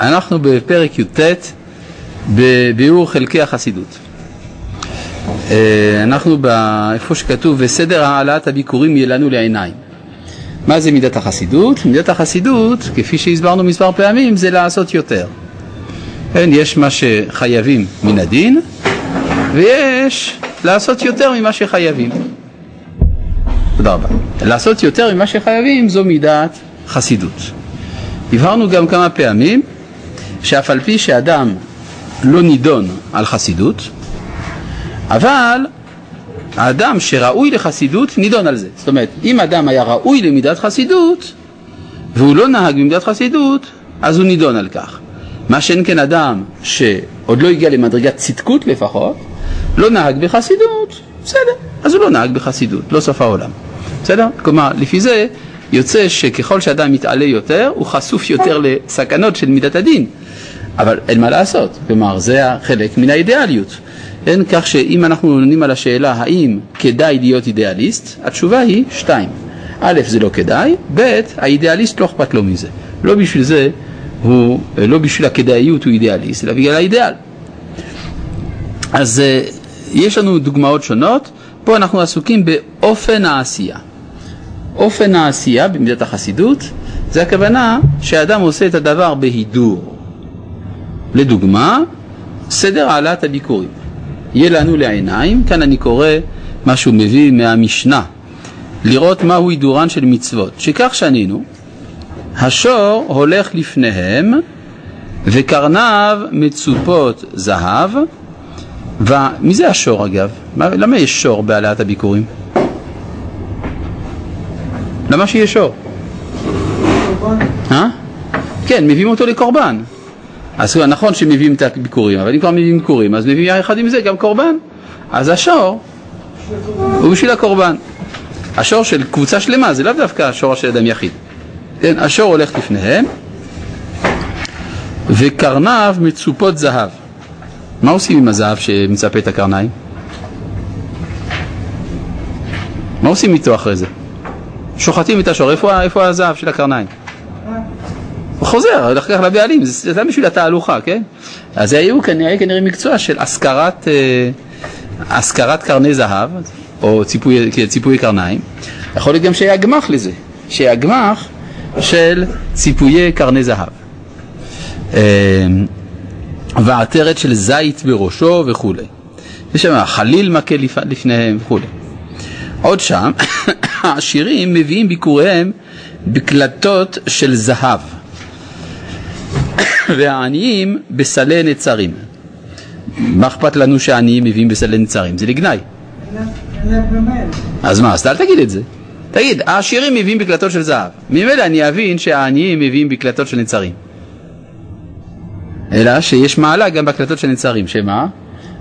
אנחנו בפרק י"ט בביאור חלקי החסידות. אה, אנחנו איפה שכתוב וסדר העלאת הביקורים יהיה לנו לעיניים. מה זה מידת החסידות? מידת החסידות, כפי שהסברנו מספר פעמים, זה לעשות יותר. כן, יש מה שחייבים מן הדין ויש לעשות יותר ממה שחייבים. תודה רבה. לעשות יותר ממה שחייבים זו מידת חסידות. הבהרנו גם כמה פעמים שאף על פי שאדם לא נידון על חסידות, אבל האדם שראוי לחסידות נידון על זה. זאת אומרת, אם אדם היה ראוי למידת חסידות והוא לא נהג במידת חסידות, אז הוא נידון על כך. מה שאין כן אדם שעוד לא הגיע למדרגת צדקות לפחות, לא נהג בחסידות, בסדר, אז הוא לא נהג בחסידות, לא סוף העולם. בסדר? כלומר, לפי זה יוצא שככל שאדם מתעלה יותר, הוא חשוף יותר לסכנות של מידת הדין. אבל אין מה לעשות, כלומר זה חלק מן האידיאליות. אין כך שאם אנחנו עונים על השאלה האם כדאי להיות אידיאליסט, התשובה היא שתיים. א', זה לא כדאי, ב', האידיאליסט לא אכפת לו מזה. לא בשביל זה הוא, לא בשביל הכדאיות הוא אידיאליסט, אלא בגלל האידיאל. אז אה, יש לנו דוגמאות שונות, פה אנחנו עסוקים באופן העשייה. אופן העשייה במידת החסידות זה הכוונה שהאדם עושה את הדבר בהידור. לדוגמה, סדר העלאת הביקורים. יהיה לנו לעיניים, כאן אני קורא מה שהוא מביא מהמשנה, לראות מהו הידורן של מצוות, שכך שנינו, השור הולך לפניהם וקרניו מצופות זהב, ומי זה השור אגב? למה יש שור בהעלאת הביקורים? למה שיהיה שור? אה? כן, מביאים אותו לקורבן. אז נכון שמביאים את הביקורים, אבל אם כבר מביאים ביקורים, אז מביאים יחד עם זה גם קורבן. אז השור הוא בשביל הקורבן. השור של קבוצה שלמה, זה לאו דווקא השור של אדם יחיד. כן, השור הולך לפניהם, וקרניו מצופות זהב. מה עושים עם הזהב שמצפה את הקרניים? מה עושים איתו אחרי זה? שוחטים את השור, איפה, איפה הזהב של הקרניים? חוזר, הולך כך לבעלים, זה היה בשביל התהלוכה, כן? אז זה היו כנראה, כנראה מקצוע של השכרת, אה, השכרת קרני זהב, או ציפוי, ציפוי קרניים. יכול להיות גם שהיה גמח לזה, שהיה גמח של ציפויי קרני זהב. אה, ועטרת של זית בראשו וכולי. יש שם חליל מכה לפניהם וכולי. עוד שם, העשירים מביאים ביקוריהם בקלטות של זהב. והעניים בסלי נצרים. מה אכפת לנו שהעניים מביאים בסלי נצרים? זה לגנאי. אז מה, אז אל תגיד את זה. תגיד, העשירים מביאים בקלטות של זהב. ממילא אני אבין שהעניים מביאים בקלטות של נצרים. אלא שיש מעלה גם בהקלטות של נצרים, שמה?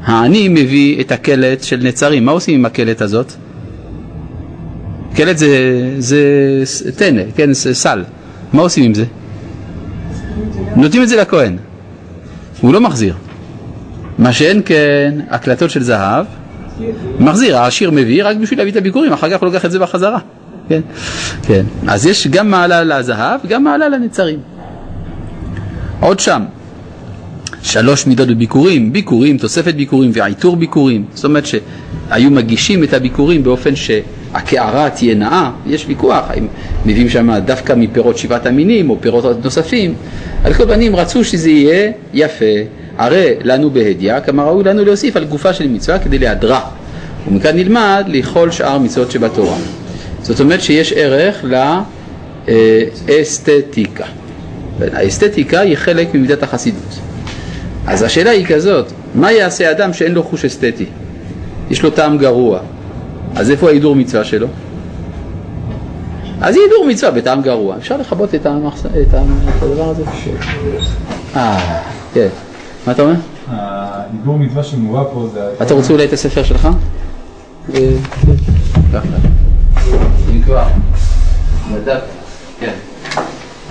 העני מביא את הקלט של נצרים. מה עושים עם הקלט הזאת? קלט זה, זה טנא, כן, סל. מה עושים עם זה? נותנים את זה לכהן, הוא לא מחזיר. מה שאין כן, הקלטות של זהב, מחזיר, העשיר מביא רק בשביל להביא את הביקורים, אחר כך הוא לוקח את זה בחזרה. כן, כן. אז יש גם מעלה לזהב, גם מעלה לנצרים. עוד שם, שלוש מידות בביקורים, ביקורים, תוספת ביקורים ועיטור ביקורים. זאת אומרת שהיו מגישים את הביקורים באופן שהקערה תהיה נאה. יש ויכוח האם מביאים שם דווקא מפירות שבעת המינים או פירות נוספים. על כל פנים רצו שזה יהיה יפה. הרי לנו בהדיא, כמה ראוי לנו להוסיף על גופה של מצווה כדי להדרה. ומכאן נלמד לאכול שאר מצוות שבתורה. זאת אומרת שיש ערך לאסתטיקה. האסתטיקה היא חלק ממידת החסידות. אז השאלה היא כזאת, מה יעשה אדם שאין לו חוש אסתטי? יש לו טעם גרוע. אז איפה ההידור מצווה שלו? אז הידור מצווה בטעם גרוע. אפשר לכבות את, המחס... את הדבר הזה? אה, כן. מה אתה אומר? ההידור מצווה שמובא פה זה... אתה רוצה אולי את הספר שלך? אה, כן. אם כבר. כן.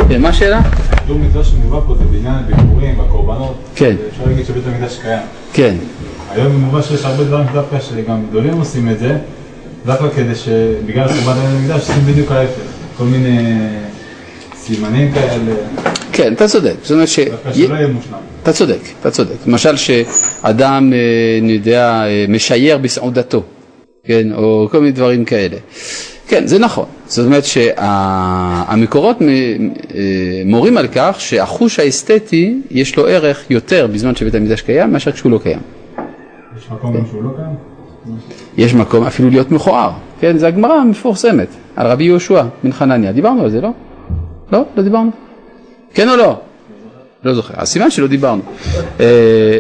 כן, מה השאלה? שיעור מצווה שמובא פה זה בעניין הביקורים והקורבנות. כן. אפשר להגיד שבית המקדש קיים. כן. היום מובא שיש הרבה דברים דווקא שגם גדולים עושים את זה, דווקא כדי שבגלל חורבן המקדש עושים בדיוק ההפך. כל מיני סימנים כאלה, כן, אתה צודק. זאת אומרת ש... דווקא שלא יהיה מושלם. אתה צודק, אתה צודק. למשל שאדם, אה, אני יודע, אה, משייר בסעודתו, כן, או כל מיני דברים כאלה. כן, זה נכון. זאת אומרת שהמקורות מורים על כך שהחוש האסתטי יש לו ערך יותר בזמן שבית המקדש קיים מאשר כשהוא לא קיים. יש מקום גם שהוא לא קיים? יש מקום אפילו להיות מכוער, כן, זה הגמרא המפורסמת על רבי יהושע בן חנניה, דיברנו על זה, לא? לא? לא דיברנו? כן או לא? לא זוכר, אז סימן שלא דיברנו. אה,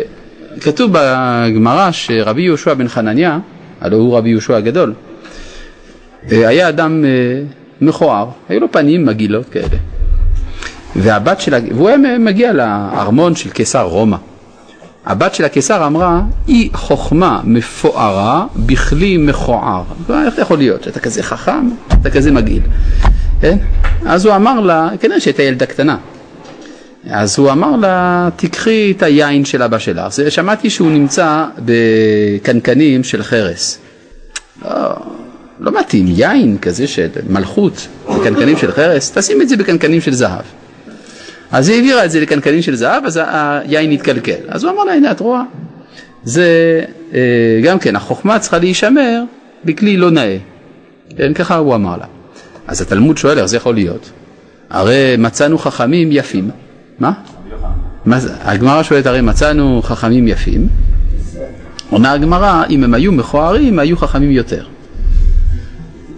כתוב בגמרא שרבי יהושע בן חנניה, הלוא הוא רבי יהושע הגדול, אה, היה אדם אה, מכוער, היו לו פנים מגעילות כאלה. והבת של, והוא היה מגיע לארמון של קיסר רומא. הבת של הקיסר אמרה, היא חוכמה מפוארה בכלי מכוער. איך זה יכול להיות? שאתה כזה חכם, אתה כזה מגעיל. כן? אז הוא אמר לה, כנראה שהייתה ילדה קטנה. אז הוא אמר לה, תיקחי את היין של אבא שלך. זה, שמעתי שהוא נמצא בקנקנים של חרס. לא, לא מתאים, יין כזה של מלכות, בקנקנים של חרס, תשים את זה בקנקנים של זהב. אז היא העבירה את זה לקנקנים של זהב, אז היין התקלקל. אז הוא אמר לה, הנה את רואה, זה אה, גם כן, החוכמה צריכה להישמר בכלי לא נאה. כן, ככה הוא אמר לה. אז התלמוד שואל איך זה יכול להיות? הרי מצאנו חכמים יפים. מה? הגמרא שואלת הרי מצאנו חכמים יפים. עונה הגמרא, אם הם היו מכוערים, היו חכמים יותר.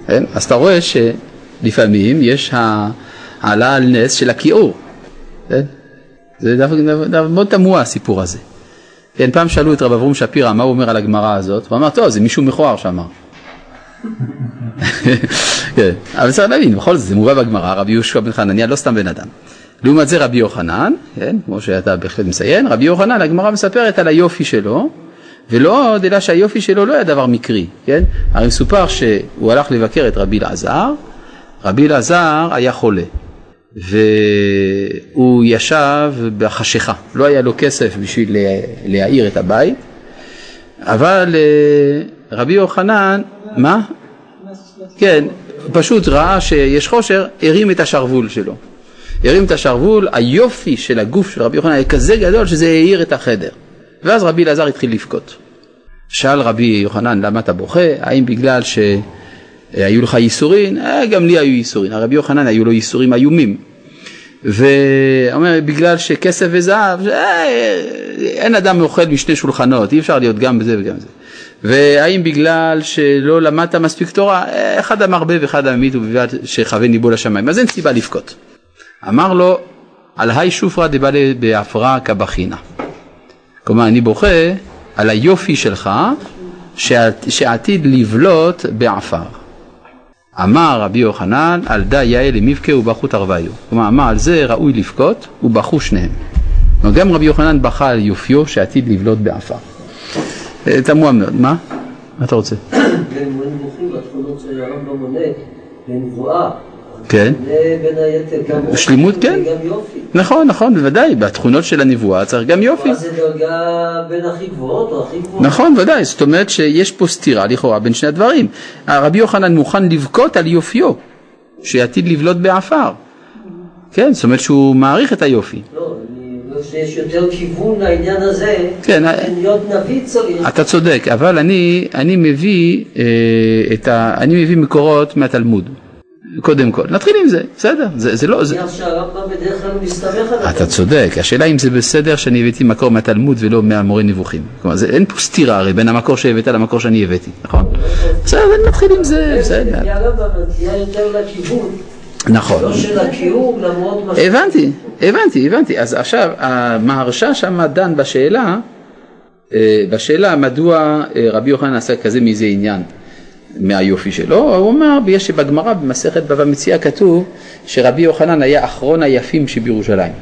כן? אז אתה רואה שלפעמים יש העלה על נס של הכיעור. כן? זה מאוד תמוה הסיפור הזה. כן, פעם שאלו את רב אברום שפירא מה הוא אומר על הגמרא הזאת, הוא אמר, טוב, זה מישהו מכוער שאמר. כן, אבל צריך להבין, בכל זאת זה מובא בגמרא, רבי יהושע בן חנניה לא סתם בן אדם. לעומת זה רבי יוחנן, כן, כמו שאתה בהחלט מציין, רבי יוחנן, הגמרא מספרת על היופי שלו, ולא עוד אלא שהיופי שלו לא היה דבר מקרי, כן? הרי מסופר שהוא הלך לבקר את רבי אלעזר, רבי אלעזר היה חולה, והוא ישב בחשיכה, לא היה לו כסף בשביל להאיר את הבית, אבל אה, רבי יוחנן, מה? כן, פשוט ראה שיש חושר, הרים את השרוול שלו. הרים את השרוול, היופי של הגוף של רבי יוחנן היה כזה גדול שזה האיר את החדר. ואז רבי אלעזר התחיל לבכות. שאל רבי יוחנן למה אתה בוכה, האם בגלל שהיו לך ייסורים? אה, גם לי היו ייסורים, הרבי יוחנן היו לו ייסורים איומים. ואומר בגלל שכסף וזהב, אה, אין אדם אוכל משני שולחנות, אי אפשר להיות גם בזה וגם בזה. והאם בגלל שלא למדת מספיק תורה, אה, אחד המרבה ואחד הממית ובלבד שכוון ליבו לשמיים, אז אין סיבה לבכות. אמר לו, על היי שופרא דבעלי בהפרעה כבחינה. כלומר, אני בוכה על היופי שלך שעתיד לבלוט בעפר. אמר רבי יוחנן, על די יעל למבכה ובכו תרוויו. כלומר, אמר על זה ראוי לבכות ובכו שניהם. כלומר, גם רבי יוחנן בכה על יופיו שעתיד לבלוט בעפר. אה, תמוה מאוד, מה? מה אתה רוצה? והם נבוכים בתכונות של הרמב"ם מונה לנבואה. כן. בין היתר גם שלמות, כן. גם יופי. נכון, נכון, בוודאי, בתכונות של הנבואה צריך גם יופי. זה דרגה בין הכי גבוהות או הכי גבוהות? נכון, ודאי, זאת אומרת שיש פה סתירה לכאורה בין שני הדברים. רבי יוחנן מוכן לבכות על יופיו, שעתיד לבלוט בעפר. כן, זאת אומרת שהוא מעריך את היופי. לא, שיש יותר כיוון לעניין הזה, כן, להיות נביא צריך. אתה צודק, אבל אני, אני, מביא, אה, ה, אני מביא מקורות מהתלמוד. קודם כל, נתחיל עם זה, בסדר, זה, זה לא... זה... בגלל שהרמב"ם בדרך כלל מסתמך על אתה צודק, השאלה אם זה בסדר שאני הבאתי מקור מהתלמוד ולא מהמורה נבוכים. כלומר, זה, אין פה סתירה הרי בין המקור שהבאת למקור שאני הבאתי, נכון? בסדר, נתחיל עם זה, בסדר. כי הרמב"ם נטייה יותר לכיוון, נכון. לא של הכיעור למרות מה. הבנתי, הבנתי, הבנתי. אז עכשיו, המהרש"א שם דן בשאלה, אה, בשאלה מדוע אה, רבי יוחנן עשה כזה מזה עניין. מהיופי שלו, הוא אומר, בגלל שבגמרא במסכת בבא מציאה כתוב שרבי יוחנן היה אחרון היפים שבירושלים.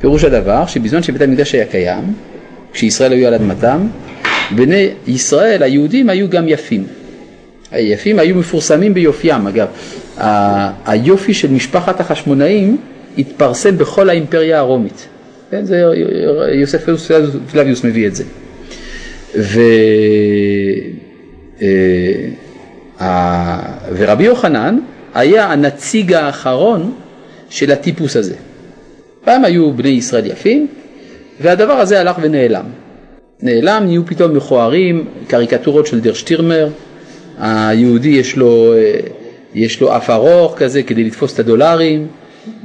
פירוש הדבר שבזמן שבית המקדש היה קיים, כשישראל היו על אדמתם, בני ישראל היהודים היו גם יפים. היפים היו מפורסמים ביופיים, אגב, היופי של משפחת החשמונאים התפרסם בכל האימפריה הרומית. כן, זה יוסף פלביוס מביא את זה. ו... ורבי יוחנן היה הנציג האחרון של הטיפוס הזה. פעם היו בני ישראל יפים, והדבר הזה הלך ונעלם. נעלם, נהיו פתאום מכוערים, קריקטורות של דר שטירמר, היהודי יש לו, אה, יש לו אף ארוך כזה כדי לתפוס את הדולרים,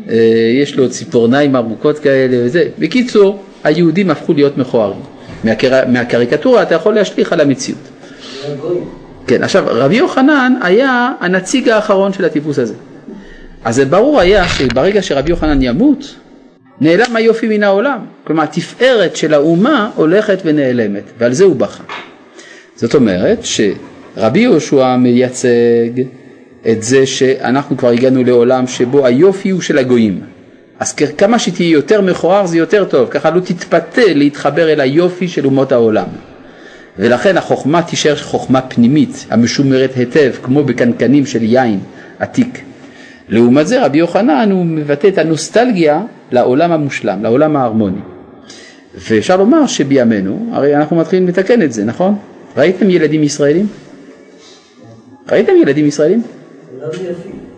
אה, יש לו ציפורניים ארוכות כאלה וזה. בקיצור, היהודים הפכו להיות מכוערים. מהקר... מהקריקטורה אתה יכול להשליך על המציאות. כן, עכשיו רבי יוחנן היה הנציג האחרון של הטיפוס הזה. אז זה ברור היה שברגע שרבי יוחנן ימות, נעלם היופי מן העולם. כלומר, התפארת של האומה הולכת ונעלמת, ועל זה הוא בכה. זאת אומרת שרבי יהושע מייצג את זה שאנחנו כבר הגענו לעולם שבו היופי הוא של הגויים. אז כמה שתהיה יותר מכוער זה יותר טוב, ככה לא תתפתה להתחבר אל היופי של אומות העולם. ולכן החוכמה תישאר חוכמה פנימית, המשומרת היטב, כמו בקנקנים של יין עתיק. לעומת זה רבי יוחנן הוא מבטא את הנוסטלגיה לעולם המושלם, לעולם ההרמוני. ואפשר לומר שבימינו, הרי אנחנו מתחילים לתקן את זה, נכון? ראיתם ילדים ישראלים? ראיתם ילדים ישראלים?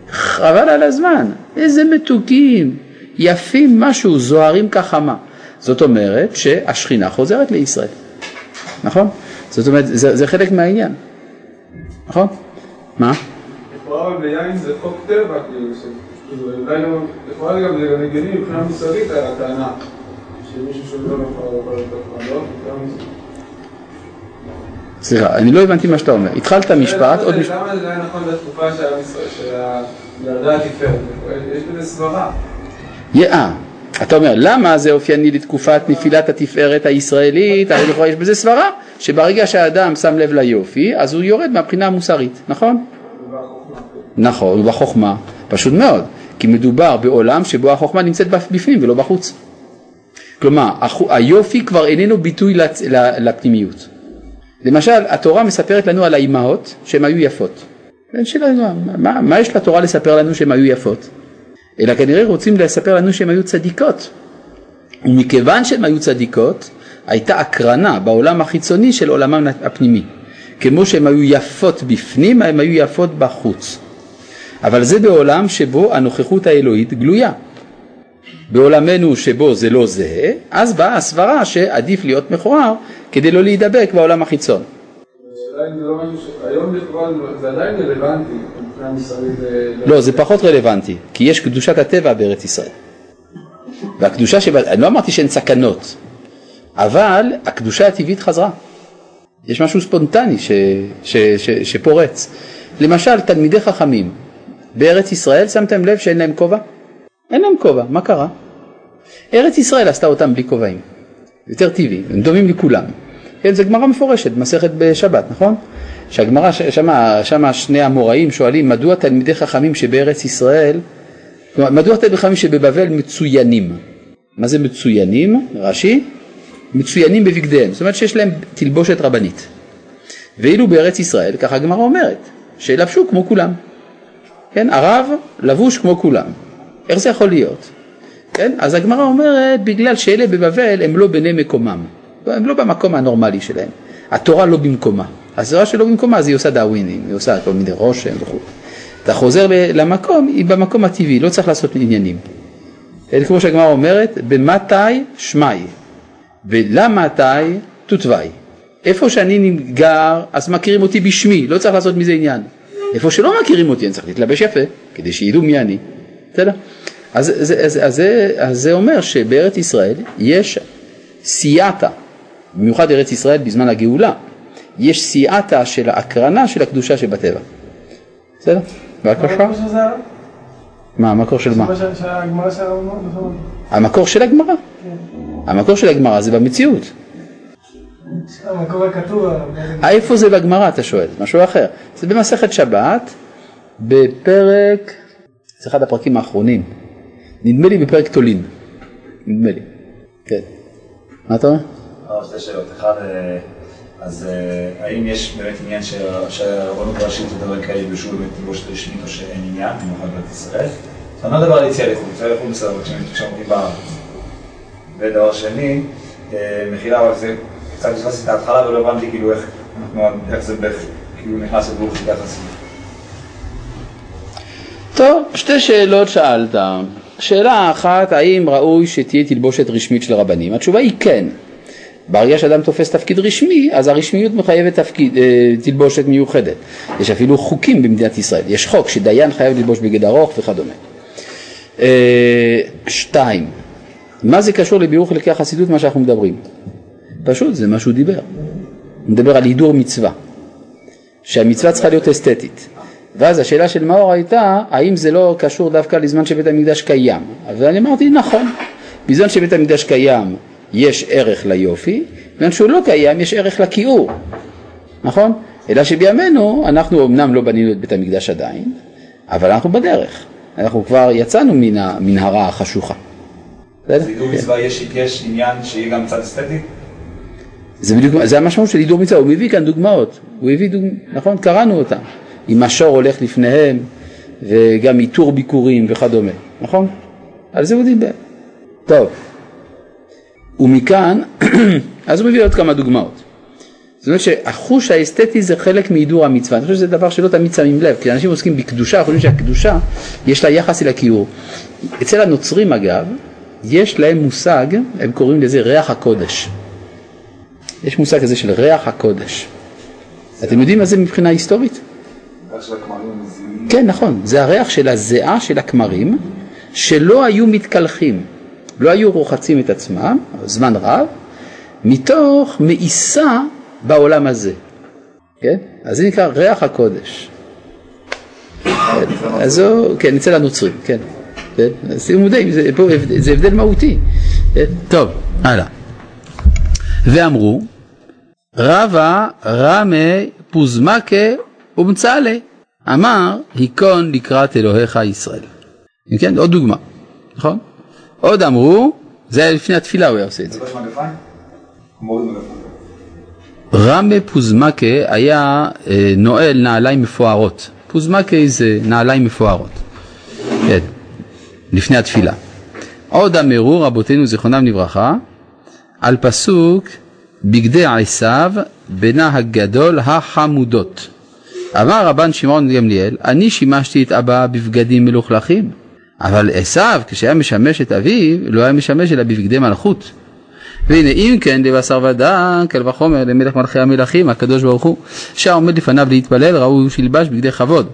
חבל על הזמן, איזה מתוקים, יפים משהו, זוהרים כחמה. זאת אומרת שהשכינה חוזרת לישראל, נכון? זאת אומרת, זה, זה חלק מהעניין, נכון? מה? לכאורה ביין זה חוק טבע, כאילו, אולי לא, לכאורה גם זה גם הגיוני מבחינה מוסרית הטענה, שמישהו שלא יכול לתת לא? סליחה, אני לא הבנתי מה שאתה אומר. התחלת משפט, עוד משפט. למה זה היה נכון בתקופה של התפארת? יש בזה סברה. אה, אתה אומר, למה זה אופייני לתקופת נפילת התפארת הישראלית? הרי לכאורה יש בזה סברה, שברגע שהאדם שם לב ליופי, אז הוא יורד מהבחינה המוסרית, נכון? נכון, ובחוכמה, פשוט מאוד, כי מדובר בעולם שבו החוכמה נמצאת בפנים ולא בחוץ. כלומר, היופי כבר איננו ביטוי לפנימיות. למשל, התורה מספרת לנו על האימהות שהן היו יפות. אין שאלה, מה, מה יש לתורה לספר לנו שהן היו יפות? אלא כנראה רוצים לספר לנו שהן היו צדיקות. ומכיוון שהן היו צדיקות, הייתה הקרנה בעולם החיצוני של עולמם הפנימי. כמו שהן היו יפות בפנים, הן היו יפות בחוץ. אבל זה בעולם שבו הנוכחות האלוהית גלויה. בעולמנו שבו זה לא זהה, אז באה הסברה שעדיף להיות מכוער כדי לא להידבק בעולם החיצון. לא, זה פחות רלוונטי, כי יש קדושת הטבע בארץ ישראל. והקדושה שבה, אני לא אמרתי שאין סכנות, אבל הקדושה הטבעית חזרה. יש משהו ספונטני ש, ש, ש, שפורץ. למשל, תלמידי חכמים בארץ ישראל, שמתם לב שאין להם כובע? אין להם כובע, מה קרה? ארץ ישראל עשתה אותם בלי כובעים, יותר טבעי, הם דומים לכולם. כן, זה גמרא מפורשת, מסכת בשבת, נכון? שהגמרא, שמה, שמה שני המוראים שואלים מדוע תלמידי חכמים שבארץ ישראל, כלומר, מדוע תלמידי חכמים שבבבל מצוינים? מה זה מצוינים? רש"י? מצוינים בבגדיהם, זאת אומרת שיש להם תלבושת רבנית. ואילו בארץ ישראל, ככה הגמרא אומרת, שלבשו כמו כולם. כן, הרב לבוש כמו כולם. איך זה יכול להיות? כן, אז הגמרא אומרת, בגלל שאלה בבבל הם לא בני מקומם. הם לא במקום הנורמלי שלהם. התורה לא במקומה. התורה שלא במקומה אז היא עושה דאווינים, היא עושה כל מיני רושם וכו'. אתה חוזר למקום, היא במקום הטבעי, לא צריך לעשות עניינים. כמו שהגמרא אומרת, במתי שמאי, ולמתי תותווי. איפה שאני גר, אז מכירים אותי בשמי, לא צריך לעשות מזה עניין. איפה שלא מכירים אותי, אני צריך להתלבש יפה, כדי שידעו מי אני. בסדר? אז, אז, אז, אז, אז זה אומר שבארץ ישראל יש סייעתא, במיוחד ארץ ישראל בזמן הגאולה, יש סייעתא של ההקרנה של הקדושה שבטבע. בסדר? בבקשה. מה המקור של מה? המקור של הגמרא. המקור של הגמרא זה במציאות. המקור הכתוב. איפה זה בגמרא אתה שואל? משהו אחר. זה במסכת שבת, בפרק, זה אחד הפרקים האחרונים. נדמה לי בפרק תולין. נדמה לי. כן. מה אתה אומר? לא, שתי שאלות. אחד, אה, אז אה, האם יש באמת עניין שהרבנות הראשית ודברים כאלה יבשו באמת תלבושת רשמית או שאין עניין, במיוחד בארץ ישראל? אני לא מדבר על יציאה לחו"ל, יציאה לחו"ל בסדר, כשעומדים בארץ. ודבר שני, אה, מחילה, אבל זה קצת נכנסתי את ההתחלה ולא הבנתי כאילו איך זה כאילו נכנס לגבול חסידית. טוב, שתי שאלות שאלת. שאלה אחת, האם ראוי שתהיה תלבושת רשמית של רבנים? התשובה היא כן. ברגע שאדם תופס תפקיד רשמי, אז הרשמיות מחייבת תפקיד, אה, תלבושת מיוחדת. יש אפילו חוקים במדינת ישראל, יש חוק שדיין חייב ללבוש בגד ארוך וכדומה. אה, שתיים, מה זה קשור לביאור חלקי החסידות מה שאנחנו מדברים? פשוט, זה מה שהוא דיבר. הוא מדבר על הידור מצווה, שהמצווה צריכה להיות אסתטית. ואז השאלה של מאור הייתה, האם זה לא קשור דווקא לזמן שבית המקדש קיים? ואני אמרתי, נכון. בזמן שבית המקדש קיים יש ערך ליופי, בזמן שהוא לא קיים יש ערך לכיעור, נכון? אלא שבימינו אנחנו אמנם לא בנינו את בית המקדש עדיין, אבל אנחנו בדרך. אנחנו כבר יצאנו מן המנהרה החשוכה. בסדר? בהידור מצווה יש יש עניין שיהיה גם צד אסתטי? זה בדיוק, זה המשמעות של הידור מצווה, הוא מביא כאן דוגמאות, הוא הביא דוגמאות, נכון? קראנו אותן. אם השור הולך לפניהם, וגם עיטור ביקורים וכדומה, נכון? על זה הוא דיבר. טוב, ומכאן, אז הוא מביא עוד כמה דוגמאות. זאת אומרת שהחוש האסתטי זה חלק מהידור המצווה, אני חושב שזה דבר שלא תמיד שמים לב, כי אנשים עוסקים בקדושה, חושבים שהקדושה יש לה יחס אל הכיעור. אצל הנוצרים אגב, יש להם מושג, הם קוראים לזה ריח הקודש. יש מושג כזה של ריח הקודש. אתם יודעים מה זה מבחינה היסטורית? כן, נכון, זה הריח של הזיעה של הכמרים שלא היו מתקלחים, לא היו רוחצים את עצמם זמן רב, מתוך מאיסה בעולם הזה, כן? אז זה נקרא ריח הקודש. כן, אז זו, כן, אצל הנוצרים, כן. כן? אז תהיו מודעים, זה, הבדל מהותי. כן? טוב, הלאה. ואמרו, רבה רמי פוזמקה ומצאלה, אמר, היכון לקראת אלוהיך ישראל. כן, עוד דוגמה, נכון? עוד אמרו, זה היה לפני התפילה הוא היה עושה את זה. רמה פוזמקה היה אה, נועל נעליים מפוארות. פוזמקה זה נעליים מפוארות. כן, לפני התפילה. עוד אמרו רבותינו זיכרונם לברכה על פסוק בגדי עשיו בנה הגדול החמודות. אמר רבן שמעון גמליאל, אני שימשתי את אבא בבגדים מלוכלכים, אבל עשיו, כשהיה משמש את אביו, לא היה משמש אלא בבגדי מלכות. והנה אם כן לבשר ודם, קל וחומר למלך מלכי המלכים, הקדוש ברוך הוא, שעומד לפניו להתפלל, ראוי שילבש בגדי כבוד.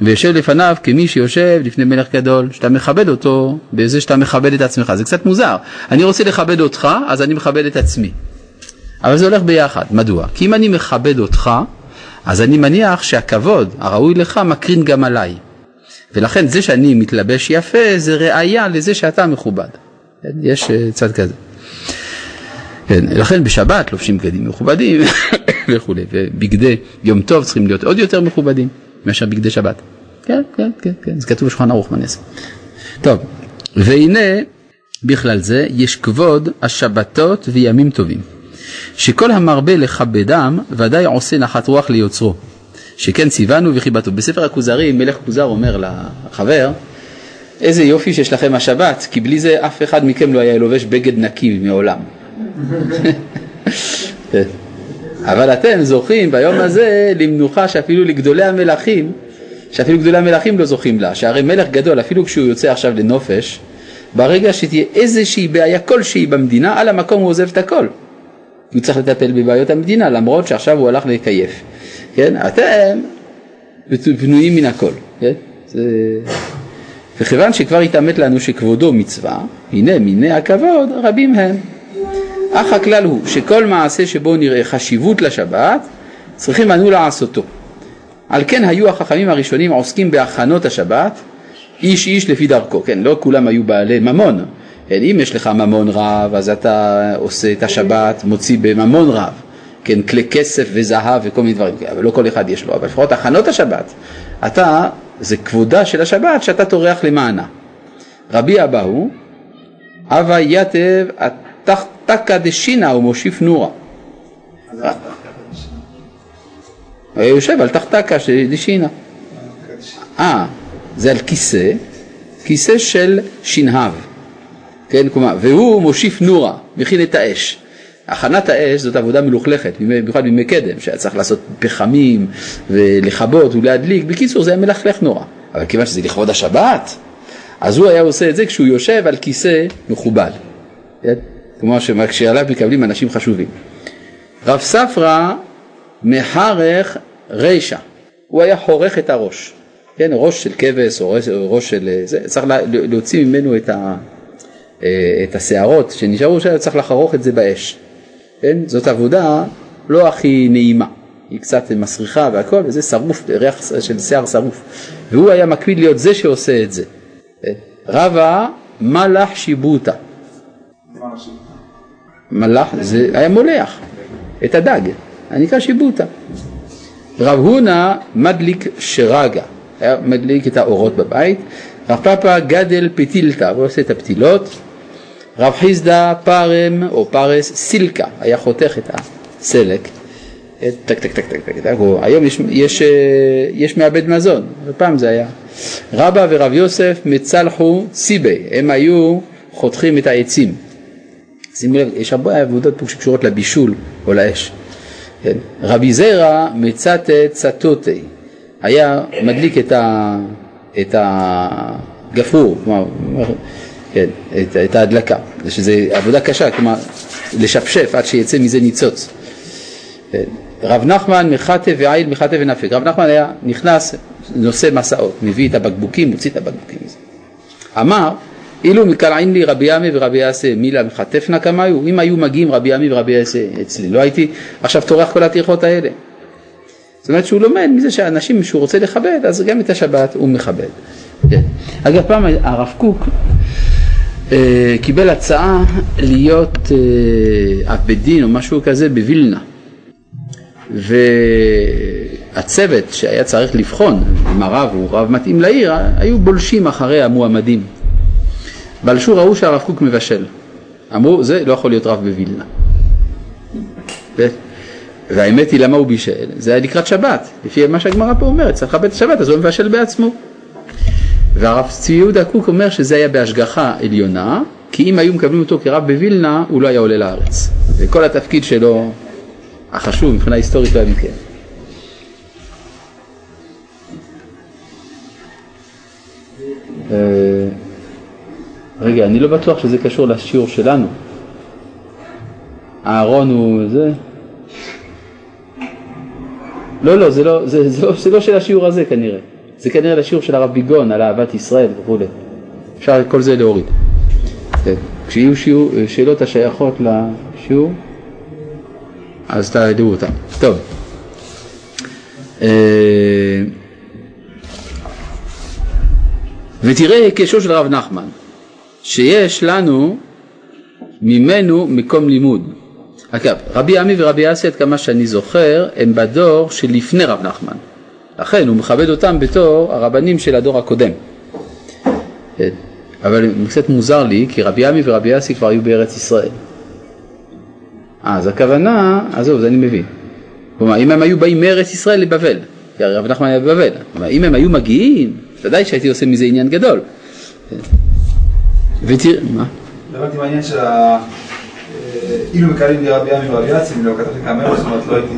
ויושב לפניו כמי שיושב לפני מלך גדול, שאתה מכבד אותו בזה שאתה מכבד את עצמך. זה קצת מוזר. אני רוצה לכבד אותך, אז אני מכבד את עצמי. אבל זה הולך ביחד. מדוע? כי אם אני מכבד אותך, אז אני מניח שהכבוד הראוי לך מקרין גם עליי. ולכן זה שאני מתלבש יפה זה ראייה לזה שאתה מכובד. יש אה, צד כזה. כן, לכן בשבת לובשים בגדים מכובדים וכולי, ובגדי יום טוב צריכים להיות עוד יותר מכובדים מאשר בגדי שבת. כן, כן, כן, כן, זה כתוב בשולחן ערוך בנס. טוב, והנה בכלל זה יש כבוד השבתות וימים טובים. שכל המרבה לכבדם ודאי עושה נחת רוח ליוצרו. שכן ציוונו וחיבתו. בספר הכוזרים מלך כוזר אומר לחבר איזה יופי שיש לכם השבת כי בלי זה אף אחד מכם לא היה לובש בגד נקי מעולם. כן. אבל אתם זוכים ביום הזה למנוחה שאפילו לגדולי המלכים, שאפילו גדולי המלכים לא זוכים לה, שהרי מלך גדול אפילו כשהוא יוצא עכשיו לנופש, ברגע שתהיה איזושהי בעיה כלשהי במדינה, על המקום הוא עוזב את הכל. הוא צריך לטפל בבעיות המדינה, למרות שעכשיו הוא הלך לקייף. כן? אתם פנויים מן הכל. כן? זה... וכיוון שכבר התעמת לנו שכבודו מצווה, הנה מיני הכבוד רבים הם. אך הכלל הוא שכל מעשה שבו נראה חשיבות לשבת, צריכים אנו לעשותו. על כן היו החכמים הראשונים עוסקים בהכנות השבת, איש איש לפי דרכו, כן, לא כולם היו בעלי ממון, כן, אם יש לך ממון רב אז אתה עושה את השבת, מוציא בממון רב, כן, כלי כסף וזהב וכל מיני דברים, אבל לא כל אחד יש לו, אבל לפחות הכנות השבת, אתה, זה כבודה של השבת שאתה טורח למענה. רבי אבאו, הווה יתב תחתקא דשינא ומושיף נורא. הוא יושב על תחתקא דשינא. אה, זה על כיסא, כיסא של שנהב, כן, כלומר, והוא מושיף נורה, מכין את האש. הכנת האש זאת עבודה מלוכלכת, במיוחד בימי קדם, שהיה צריך לעשות פחמים ולכבות ולהדליק, בקיצור זה היה מלכלך נורא. אבל כיוון שזה לכבוד השבת, אז הוא היה עושה את זה כשהוא יושב על כיסא מכובד? כמו שעליו מקבלים אנשים חשובים. רב ספרא מחרך רישא, הוא היה חורך את הראש, כן, ראש של כבש או ראש, ראש של זה, צריך להוציא ממנו את, ה, אה, את השערות שנשארו, צריך לחרוך את זה באש, כן, זאת עבודה לא הכי נעימה, היא קצת מסריחה והכל, וזה שרוף, ריח של שיער שרוף, והוא היה מקפיד להיות זה שעושה את זה. כן? רבה מלאך שיבוטה. מלאך זה היה מולח את הדג, הנקרא שיבוטה. רב הונא מדליק שרגא, היה מדליק את האורות בבית, רב פאפא גדל פתילתא, הוא עושה את הפתילות, רב חיסדא פרים או פרס סילקא, היה חותך את הסלק, טק טק טק טק טק, טק, היום יש, יש, יש מעבד מזון, ופעם זה היה. רבה ורב יוסף מצלחי ציבי, הם היו חותכים את העצים. שימו לב, יש הרבה עבודות פה שקשורות לבישול או לאש. כן? רבי זירא מצתת צתותי, היה מדליק את, ה, את הגפרור, כלומר, כן, את, את ההדלקה, שזה עבודה קשה, כלומר לשפשף עד שיצא מזה ניצוץ. כן. רב נחמן מחטא ועיל מחטא ונפק, רב נחמן היה נכנס, נושא מסעות, מביא את הבקבוקים, מוציא את הבקבוקים. אמר אילו מקלעין לי רבי עמי ורבי יעשה מילה מחטפנה כמיו, אם היו מגיעים רבי עמי ורבי יעשה אצלי, לא הייתי עכשיו טורח כל הטרחות האלה. זאת אומרת שהוא לומד מזה שאנשים שהוא רוצה לכבד, אז גם את השבת הוא מכבד. כן. אגב פעם הרב קוק קיבל הצעה להיות אה, אב בית דין או משהו כזה בווילנה. והצוות שהיה צריך לבחון אם הרב הוא רב מתאים לעיר, היו בולשים אחרי המועמדים. בלשו ראו שהרב קוק מבשל. אמרו, זה לא יכול להיות רב בווילנה. והאמת היא למה הוא בישל, זה היה לקראת שבת, לפי מה שהגמרא פה אומרת, צריך לכבד את השבת, אז הוא מבשל בעצמו. והרב צבי יהודה קוק אומר שזה היה בהשגחה עליונה, כי אם היו מקבלים אותו כרב בווילנה, הוא לא היה עולה לארץ. וכל התפקיד שלו, החשוב מבחינה היסטורית, לא היה מתקיים. Uh, רגע, אני לא בטוח שזה קשור לשיעור שלנו. אהרון הוא זה? לא, לא, זה לא, זה, זה, לא, זה לא של השיעור הזה כנראה. זה כנראה לשיעור של הרב ביגון על אהבת ישראל וכולי. אפשר את כל זה להוריד. כן. כשיהיו שיעור, שאלות השייכות לשיעור, אז תעדו אותם. טוב. אה, ותראה היקשו של הרב נחמן. שיש לנו ממנו מקום לימוד. אגב, רבי עמי ורבי אסי, עד כמה שאני זוכר, הם בדור שלפני רב נחמן. לכן הוא מכבד אותם בתור הרבנים של הדור הקודם. כן. אבל קצת מוזר לי, כי רבי עמי ורבי אסי כבר היו בארץ ישראל. אז הכוונה, עזוב, זה אני מבין. כלומר, אם הם היו באים מארץ ישראל לבבל, כי הרב נחמן היה בבבל, כלומר, אם הם היו מגיעים, ודאי שהייתי עושה מזה עניין גדול. כן. ותראה, מה? הבנתי מעניין של ה... אילו מקלים לי רבי עמי ורבי אצי, לא כתבתי כמה מאות, זאת אומרת לא הייתי...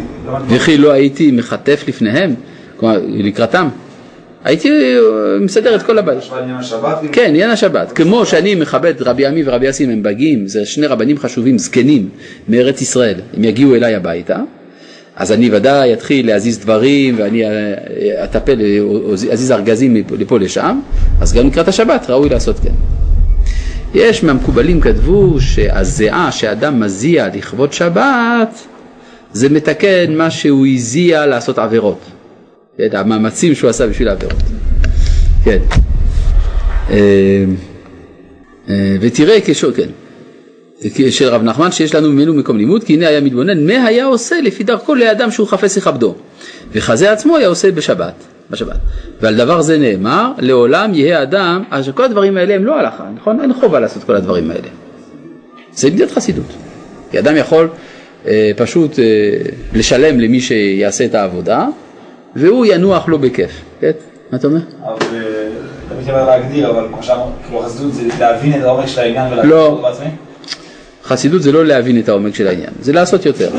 וכי לא הייתי מחטף לפניהם, כלומר לקראתם, הייתי מסדר את כל הבית. כן, עניין השבת. כמו שאני מכבד רבי עמי ורבי אסי הם בגים, זה שני רבנים חשובים, זקנים, מארץ ישראל, הם יגיעו אליי הביתה, אז אני ודאי אתחיל להזיז דברים ואני אטפל, אזיז ארגזים לפה לשם, אז גם לקראת השבת ראוי לעשות כן. יש מהמקובלים כתבו שהזיעה שאדם מזיע לכבוד שבת זה מתקן מה שהוא הזיע לעשות עבירות, כן, המאמצים שהוא עשה בשביל העבירות. כן. אה, אה, ותראה כשור, כן, של רב נחמן שיש לנו ממנו מקום לימוד כי הנה היה מתבונן מה היה עושה לפי דרכו לאדם שהוא חפש לכבדו וכזה עצמו היה עושה בשבת. בשבת. ועל דבר זה נאמר, לעולם יהא אדם, אז כל הדברים האלה הם לא הלכה, נכון? אין חובה לעשות כל הדברים האלה. זה מדינת חסידות. כי אדם יכול אה, פשוט אה, לשלם למי שיעשה את העבודה, והוא ינוח לו בכיף. כן? מה אתה אומר? אבל לא הייתי אומר להגדיר, אבל כמו שאמרנו, כאילו חסידות זה להבין את העומק של העניין ולהבין לא. אותו בעצמי? חסידות זה לא להבין את העומק של העניין, זה לעשות יותר.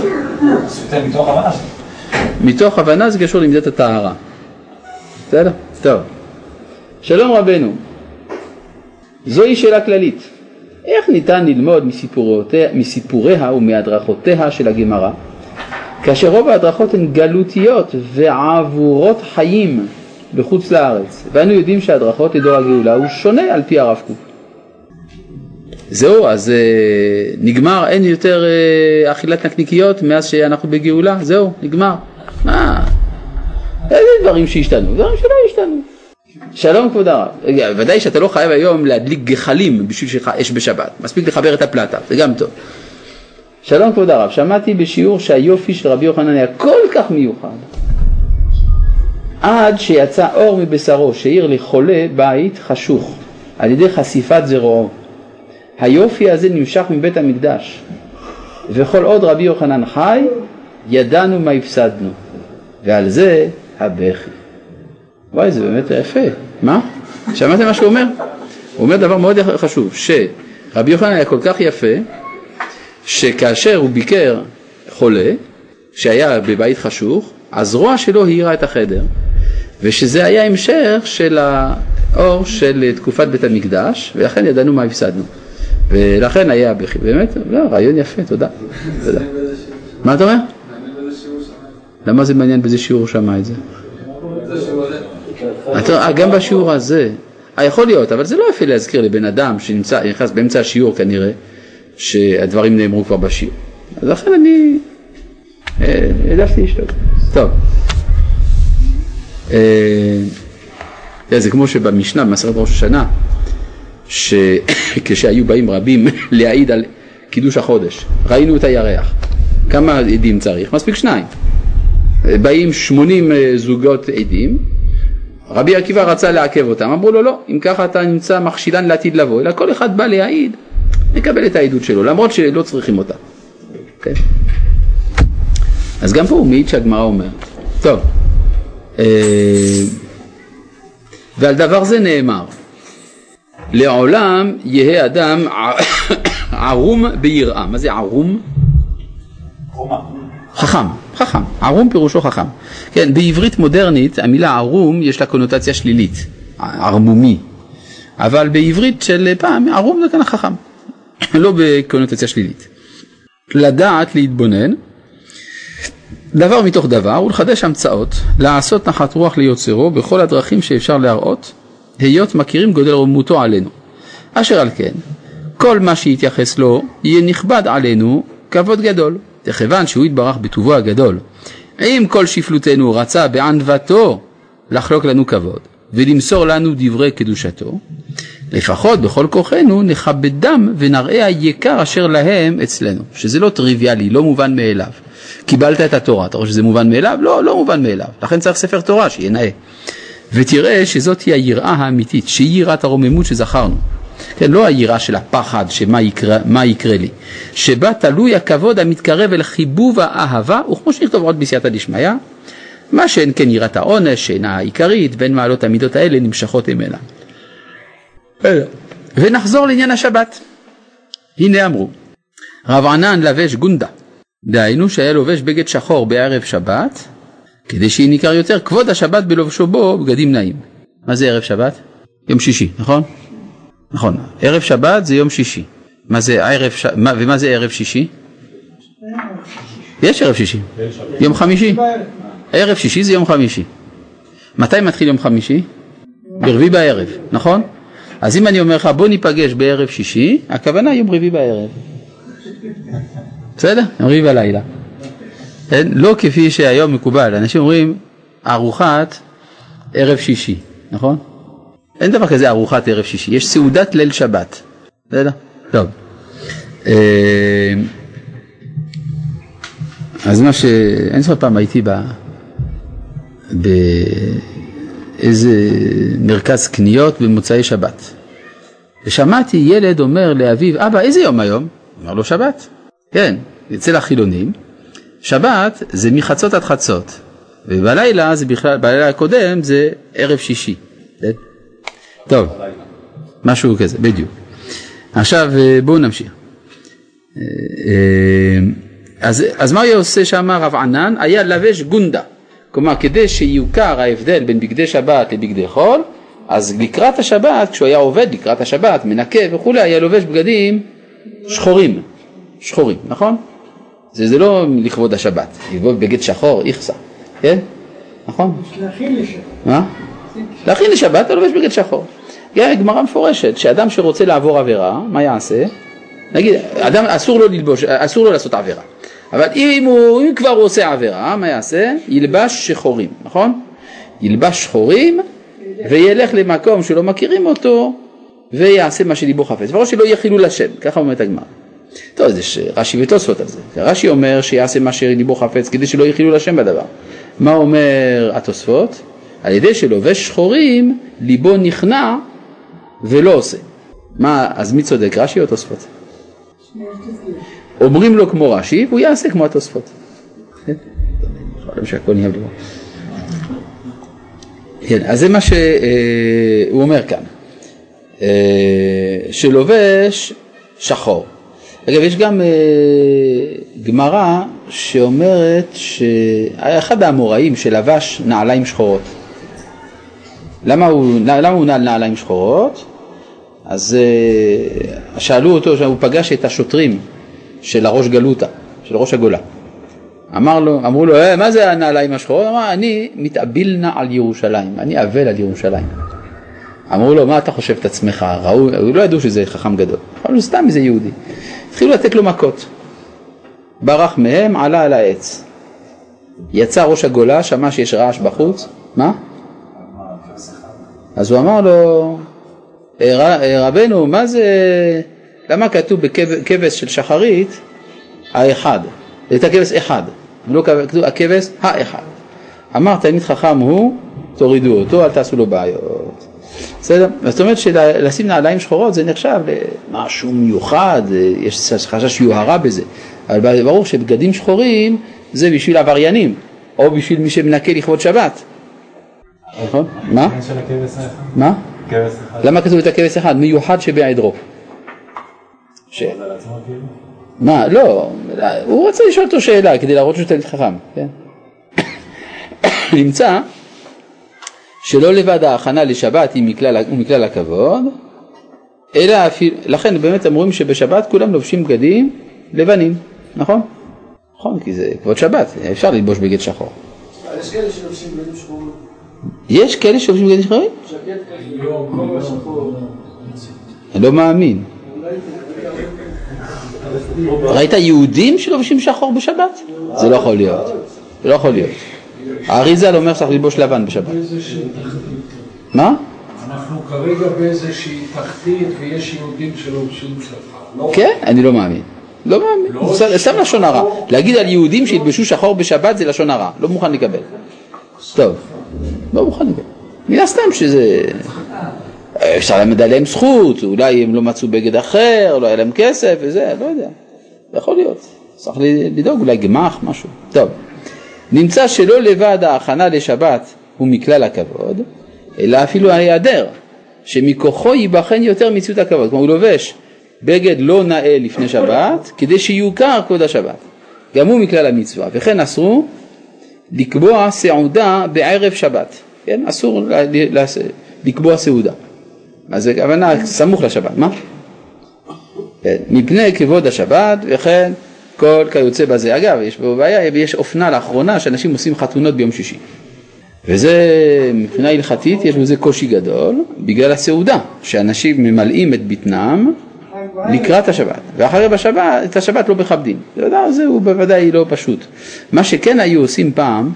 מתוך הבנה. מתוך הבנה זה קשור למידת הטהרה. בסדר? טוב. שלום רבנו. זוהי שאלה כללית. איך ניתן ללמוד מסיפוריה ומהדרכותיה של הגמרא, כאשר רוב ההדרכות הן גלותיות ועבורות חיים בחוץ לארץ, ואנו יודעים שההדרכות לדור הגאולה הוא שונה על פי הרב קוק. זהו, אז אה, נגמר, אין יותר אה, אכילת נקניקיות מאז שאנחנו בגאולה, זהו, נגמר. מה? איזה דברים שהשתנו? דברים שלא השתנו. שלום כבוד הרב, ודאי שאתה לא חייב היום להדליק גחלים בשביל אש בשבת, מספיק לחבר את הפלטה, זה גם טוב. שלום כבוד הרב, שמעתי בשיעור שהיופי של רבי יוחנן היה כל כך מיוחד עד שיצא אור מבשרו שהאיר לחולה בית חשוך על ידי חשיפת זרועו. היופי הזה נמשך מבית המקדש וכל עוד רבי יוחנן חי ידענו מה הפסדנו ועל זה הבכי. וואי זה באמת יפה, מה? שמעתם מה שהוא אומר? הוא אומר דבר מאוד חשוב, שרבי יוחנן היה כל כך יפה שכאשר הוא ביקר חולה שהיה בבית חשוך, הזרוע שלו האירה את החדר ושזה היה המשך של האור של תקופת בית המקדש ולכן ידענו מה הפסדנו ולכן היה באמת, לא, רעיון יפה, תודה. תודה. מה אתה אומר? למה זה מעניין באיזה שיעור הוא שמע את זה? אתה, גם בשיעור הזה, אה, יכול להיות, אבל זה לא יפה להזכיר לבן אדם שנכנס באמצע השיעור כנראה, שהדברים נאמרו כבר בשיעור. אז לכן אני העדפתי לשתוק. טוב. אה, זה כמו שבמשנה, במסכת ראש השנה, שכשהיו באים רבים להעיד על קידוש החודש, ראינו את הירח. כמה עדים צריך? מספיק שניים. באים 80 אה, זוגות עדים, רבי עקיבא רצה לעכב אותם, אמרו לו לא, אם ככה אתה נמצא מכשילן לעתיד לבוא, אלא כל אחד בא להעיד, נקבל את העדות שלו, למרות שלא צריכים אותה. כן? אז גם פה הוא מעיד שהגמרא אומרת. טוב, אה, ועל דבר זה נאמר, לעולם יהא אדם ערום ביראה. מה זה ערום? חכם, חכם. ערום פירושו חכם. כן, בעברית מודרנית המילה ערום יש לה קונוטציה שלילית, ערמומי. אבל בעברית של פעם ערום זה כאן החכם, לא בקונוטציה שלילית. לדעת להתבונן, דבר מתוך דבר ולחדש המצאות, לעשות נחת רוח ליוצרו בכל הדרכים שאפשר להראות, היות מכירים גודל רוממותו עלינו. אשר על כן, כל מה שיתייחס לו יהיה נכבד עלינו כבוד גדול. וכיוון שהוא יתברך בטובו הגדול, עם כל שפלותנו רצה בענוותו לחלוק לנו כבוד ולמסור לנו דברי קדושתו, לפחות בכל כוחנו נכבדם ונראה היקר אשר להם אצלנו, שזה לא טריוויאלי, לא מובן מאליו. קיבלת את התורה, אתה רואה שזה מובן מאליו? לא, לא מובן מאליו. לכן צריך ספר תורה שיהיה נאה. ותראה שזאת היא היראה האמיתית, שהיא יראת הרוממות שזכרנו. כן, לא היראה של הפחד שמה יקרה, יקרה לי, שבה תלוי הכבוד המתקרב אל חיבוב האהבה, וכמו שנכתוב עוד בסייעתא דשמיא, מה שאין כן יראת העונש, שאינה העיקרית, בין מעלות המידות האלה נמשכות ממנה. ונחזור לעניין השבת. הנה אמרו, רב ענן לבש גונדה, דהיינו שהיה לובש בגד שחור בערב שבת, כדי שניכר יותר כבוד השבת בלובשו בו בגדים נעים. מה זה ערב שבת? יום שישי, נכון? נכון, ערב שבת זה יום שישי. מה זה ערב, ש... מה, ומה זה ערב שישי? יש ערב שישי. יום חמישי. ערב שישי זה יום חמישי. מתי מתחיל יום חמישי? ברביעי בערב, נכון? אז אם אני אומר לך בוא ניפגש בערב שישי, הכוונה יום רביעי בערב. בסדר? יום רביעי בלילה. אין, לא כפי שהיום מקובל, אנשים אומרים ארוחת ערב שישי, נכון? אין דבר כזה ארוחת ערב שישי, יש סעודת ליל שבת. בסדר? טוב. אה, אז מה ש... אין סוף פעם הייתי ב... באיזה מרכז קניות במוצאי שבת. ושמעתי ילד אומר לאביו, אבא, איזה יום היום? אמר לו, שבת. כן, אצל החילונים, שבת זה מחצות עד חצות, ובלילה זה בכלל, בלילה הקודם זה ערב שישי. כן? טוב, משהו כזה, בדיוק. עכשיו אה, בואו נמשיך. אה, אה, אז, אז מה היה עושה שם רב ענן? היה לבש גונדה. כלומר, כדי שיוכר ההבדל בין בגדי שבת לבגדי חול, אז לקראת השבת, כשהוא היה עובד לקראת השבת, מנקה וכולי, היה לובש בגדים שחורים, שחורים, נכון? זה, זה לא לכבוד השבת, ללבוד בגד שחור, איכסה, כן? נכון? להכין לשם. מה? להכין לשבת אתה לובש בגד שחור. גמרא מפורשת שאדם שרוצה לעבור עבירה, מה יעשה? נגיד, אדם אסור לו ללבוש, אסור לו לעשות עבירה. אבל אם הוא אם כבר הוא עושה עבירה, מה יעשה? ילבש שחורים, נכון? ילבש שחורים וילך למקום שלא מכירים אותו ויעשה מה שליבו חפץ. ברור שלא יהיה חילול השם, ככה אומרת הגמרא. טוב, יש רש"י ותוספות על זה. רש"י אומר שיעשה מה שליבו חפץ כדי שלא יהיה חילול השם בדבר. מה אומר התוספות? על ידי שלובש שחורים ליבו נכנע ולא עושה. מה, אז מי צודק, רש"י או תוספות? אומרים לו כמו רש"י והוא יעשה כמו התוספות. כן? כן, אז זה מה שהוא אומר כאן, אה, שלובש שחור. אגב, יש גם אה, גמרא שאומרת שהיה אחד האמוראים שלבש נעליים שחורות. למה הוא, למה הוא נעל נעליים שחורות? אז אה, שאלו אותו, הוא פגש את השוטרים של הראש גלותא, של ראש הגולה. אמר לו, אמרו לו, אה, מה זה הנעליים השחורות? אמר, אני מתאבילנה על ירושלים, אני אבל על ירושלים. אמרו לו, מה אתה חושב את עצמך? ראו, לא ידעו שזה חכם גדול. אמרו לו, סתם איזה יהודי. התחילו לתת לו מכות. ברח מהם, עלה על העץ. יצא ראש הגולה, שמע שיש רעש בחוץ, מה? אז הוא אמר לו, "אה, אה, רבנו, מה זה, למה כתוב בכבש של שחרית האחד, את הכבש אחד, ולא כתוב הכבש האחד. אמר תלמיד חכם הוא, תורידו אותו, אל תעשו לו בעיות. בסדר? זאת אומרת שלשים נעליים שחורות זה נחשב למשהו מיוחד, יש חשש שיוהרה בזה, אבל ברור שבגדים שחורים זה בשביל עבריינים, או בשביל מי שמנקה לכבוד שבת. נכון? מה? מה? כבש. למה כתוב את הכבש אחד? מיוחד שבעדרו. ש... כאילו? מה? לא, הוא רצה לשאול אותו שאלה כדי להראות שהוא תלמיד חכם, כן? נמצא שלא לבד ההכנה לשבת היא מכלל, הוא מכלל הכבוד, אלא אפילו, לכן באמת אומרים שבשבת כולם לובשים בגדים לבנים, נכון? נכון, כי זה כבוד שבת, אפשר ללבוש בגד שחור. יש כאלה שלובשים בגדים שחורים. יש כאלה שלובשים בגדים שחורים? ז'קט כזה. לא, כובע שחור. אני לא מאמין. ראית יהודים שלובשים שחור בשבת? זה לא יכול להיות. זה לא יכול להיות. האריזל אומר שצריך ללבוש לבן בשבת. מה? אנחנו כרגע באיזושהי תחתית ויש יהודים שלובשים שחר. כן? אני לא מאמין. לא מאמין. זה סתם לשון הרע. להגיד על יהודים שילבשו שחור בשבת זה לשון הרע. לא מוכן לקבל. טוב. לא מוכן לקבל. מן הסתם שזה... אפשר ללמד עליהם זכות, אולי הם לא מצאו בגד אחר, לא היה להם כסף וזה, לא יודע. יכול להיות. צריך לדאוג, אולי גמח, משהו. טוב. נמצא שלא לבד ההכנה לשבת הוא מכלל הכבוד, אלא אפילו ההיעדר, שמכוחו ייבחן יותר מציאות הכבוד. כלומר, הוא לובש בגד לא נאה לפני שבת, כדי שיוכר כבוד השבת. גם הוא מכלל המצווה. וכן אסרו לקבוע סעודה בערב שבת. כן? אסור לקבוע סעודה. אז זה הכוונה סמוך לשבת. מה? מפני כבוד השבת וכן כל כיוצא בזה. אגב, יש פה בעיה, יש אופנה לאחרונה שאנשים עושים חתונות ביום שישי. וזה מבחינה הלכתית יש בזה קושי גדול בגלל הסעודה, שאנשים ממלאים את בטנם לקראת השבת, ואחרי בשבת, את השבת לא מכבדים. זה דבר הזה הוא בוודאי לא פשוט. מה שכן היו עושים פעם,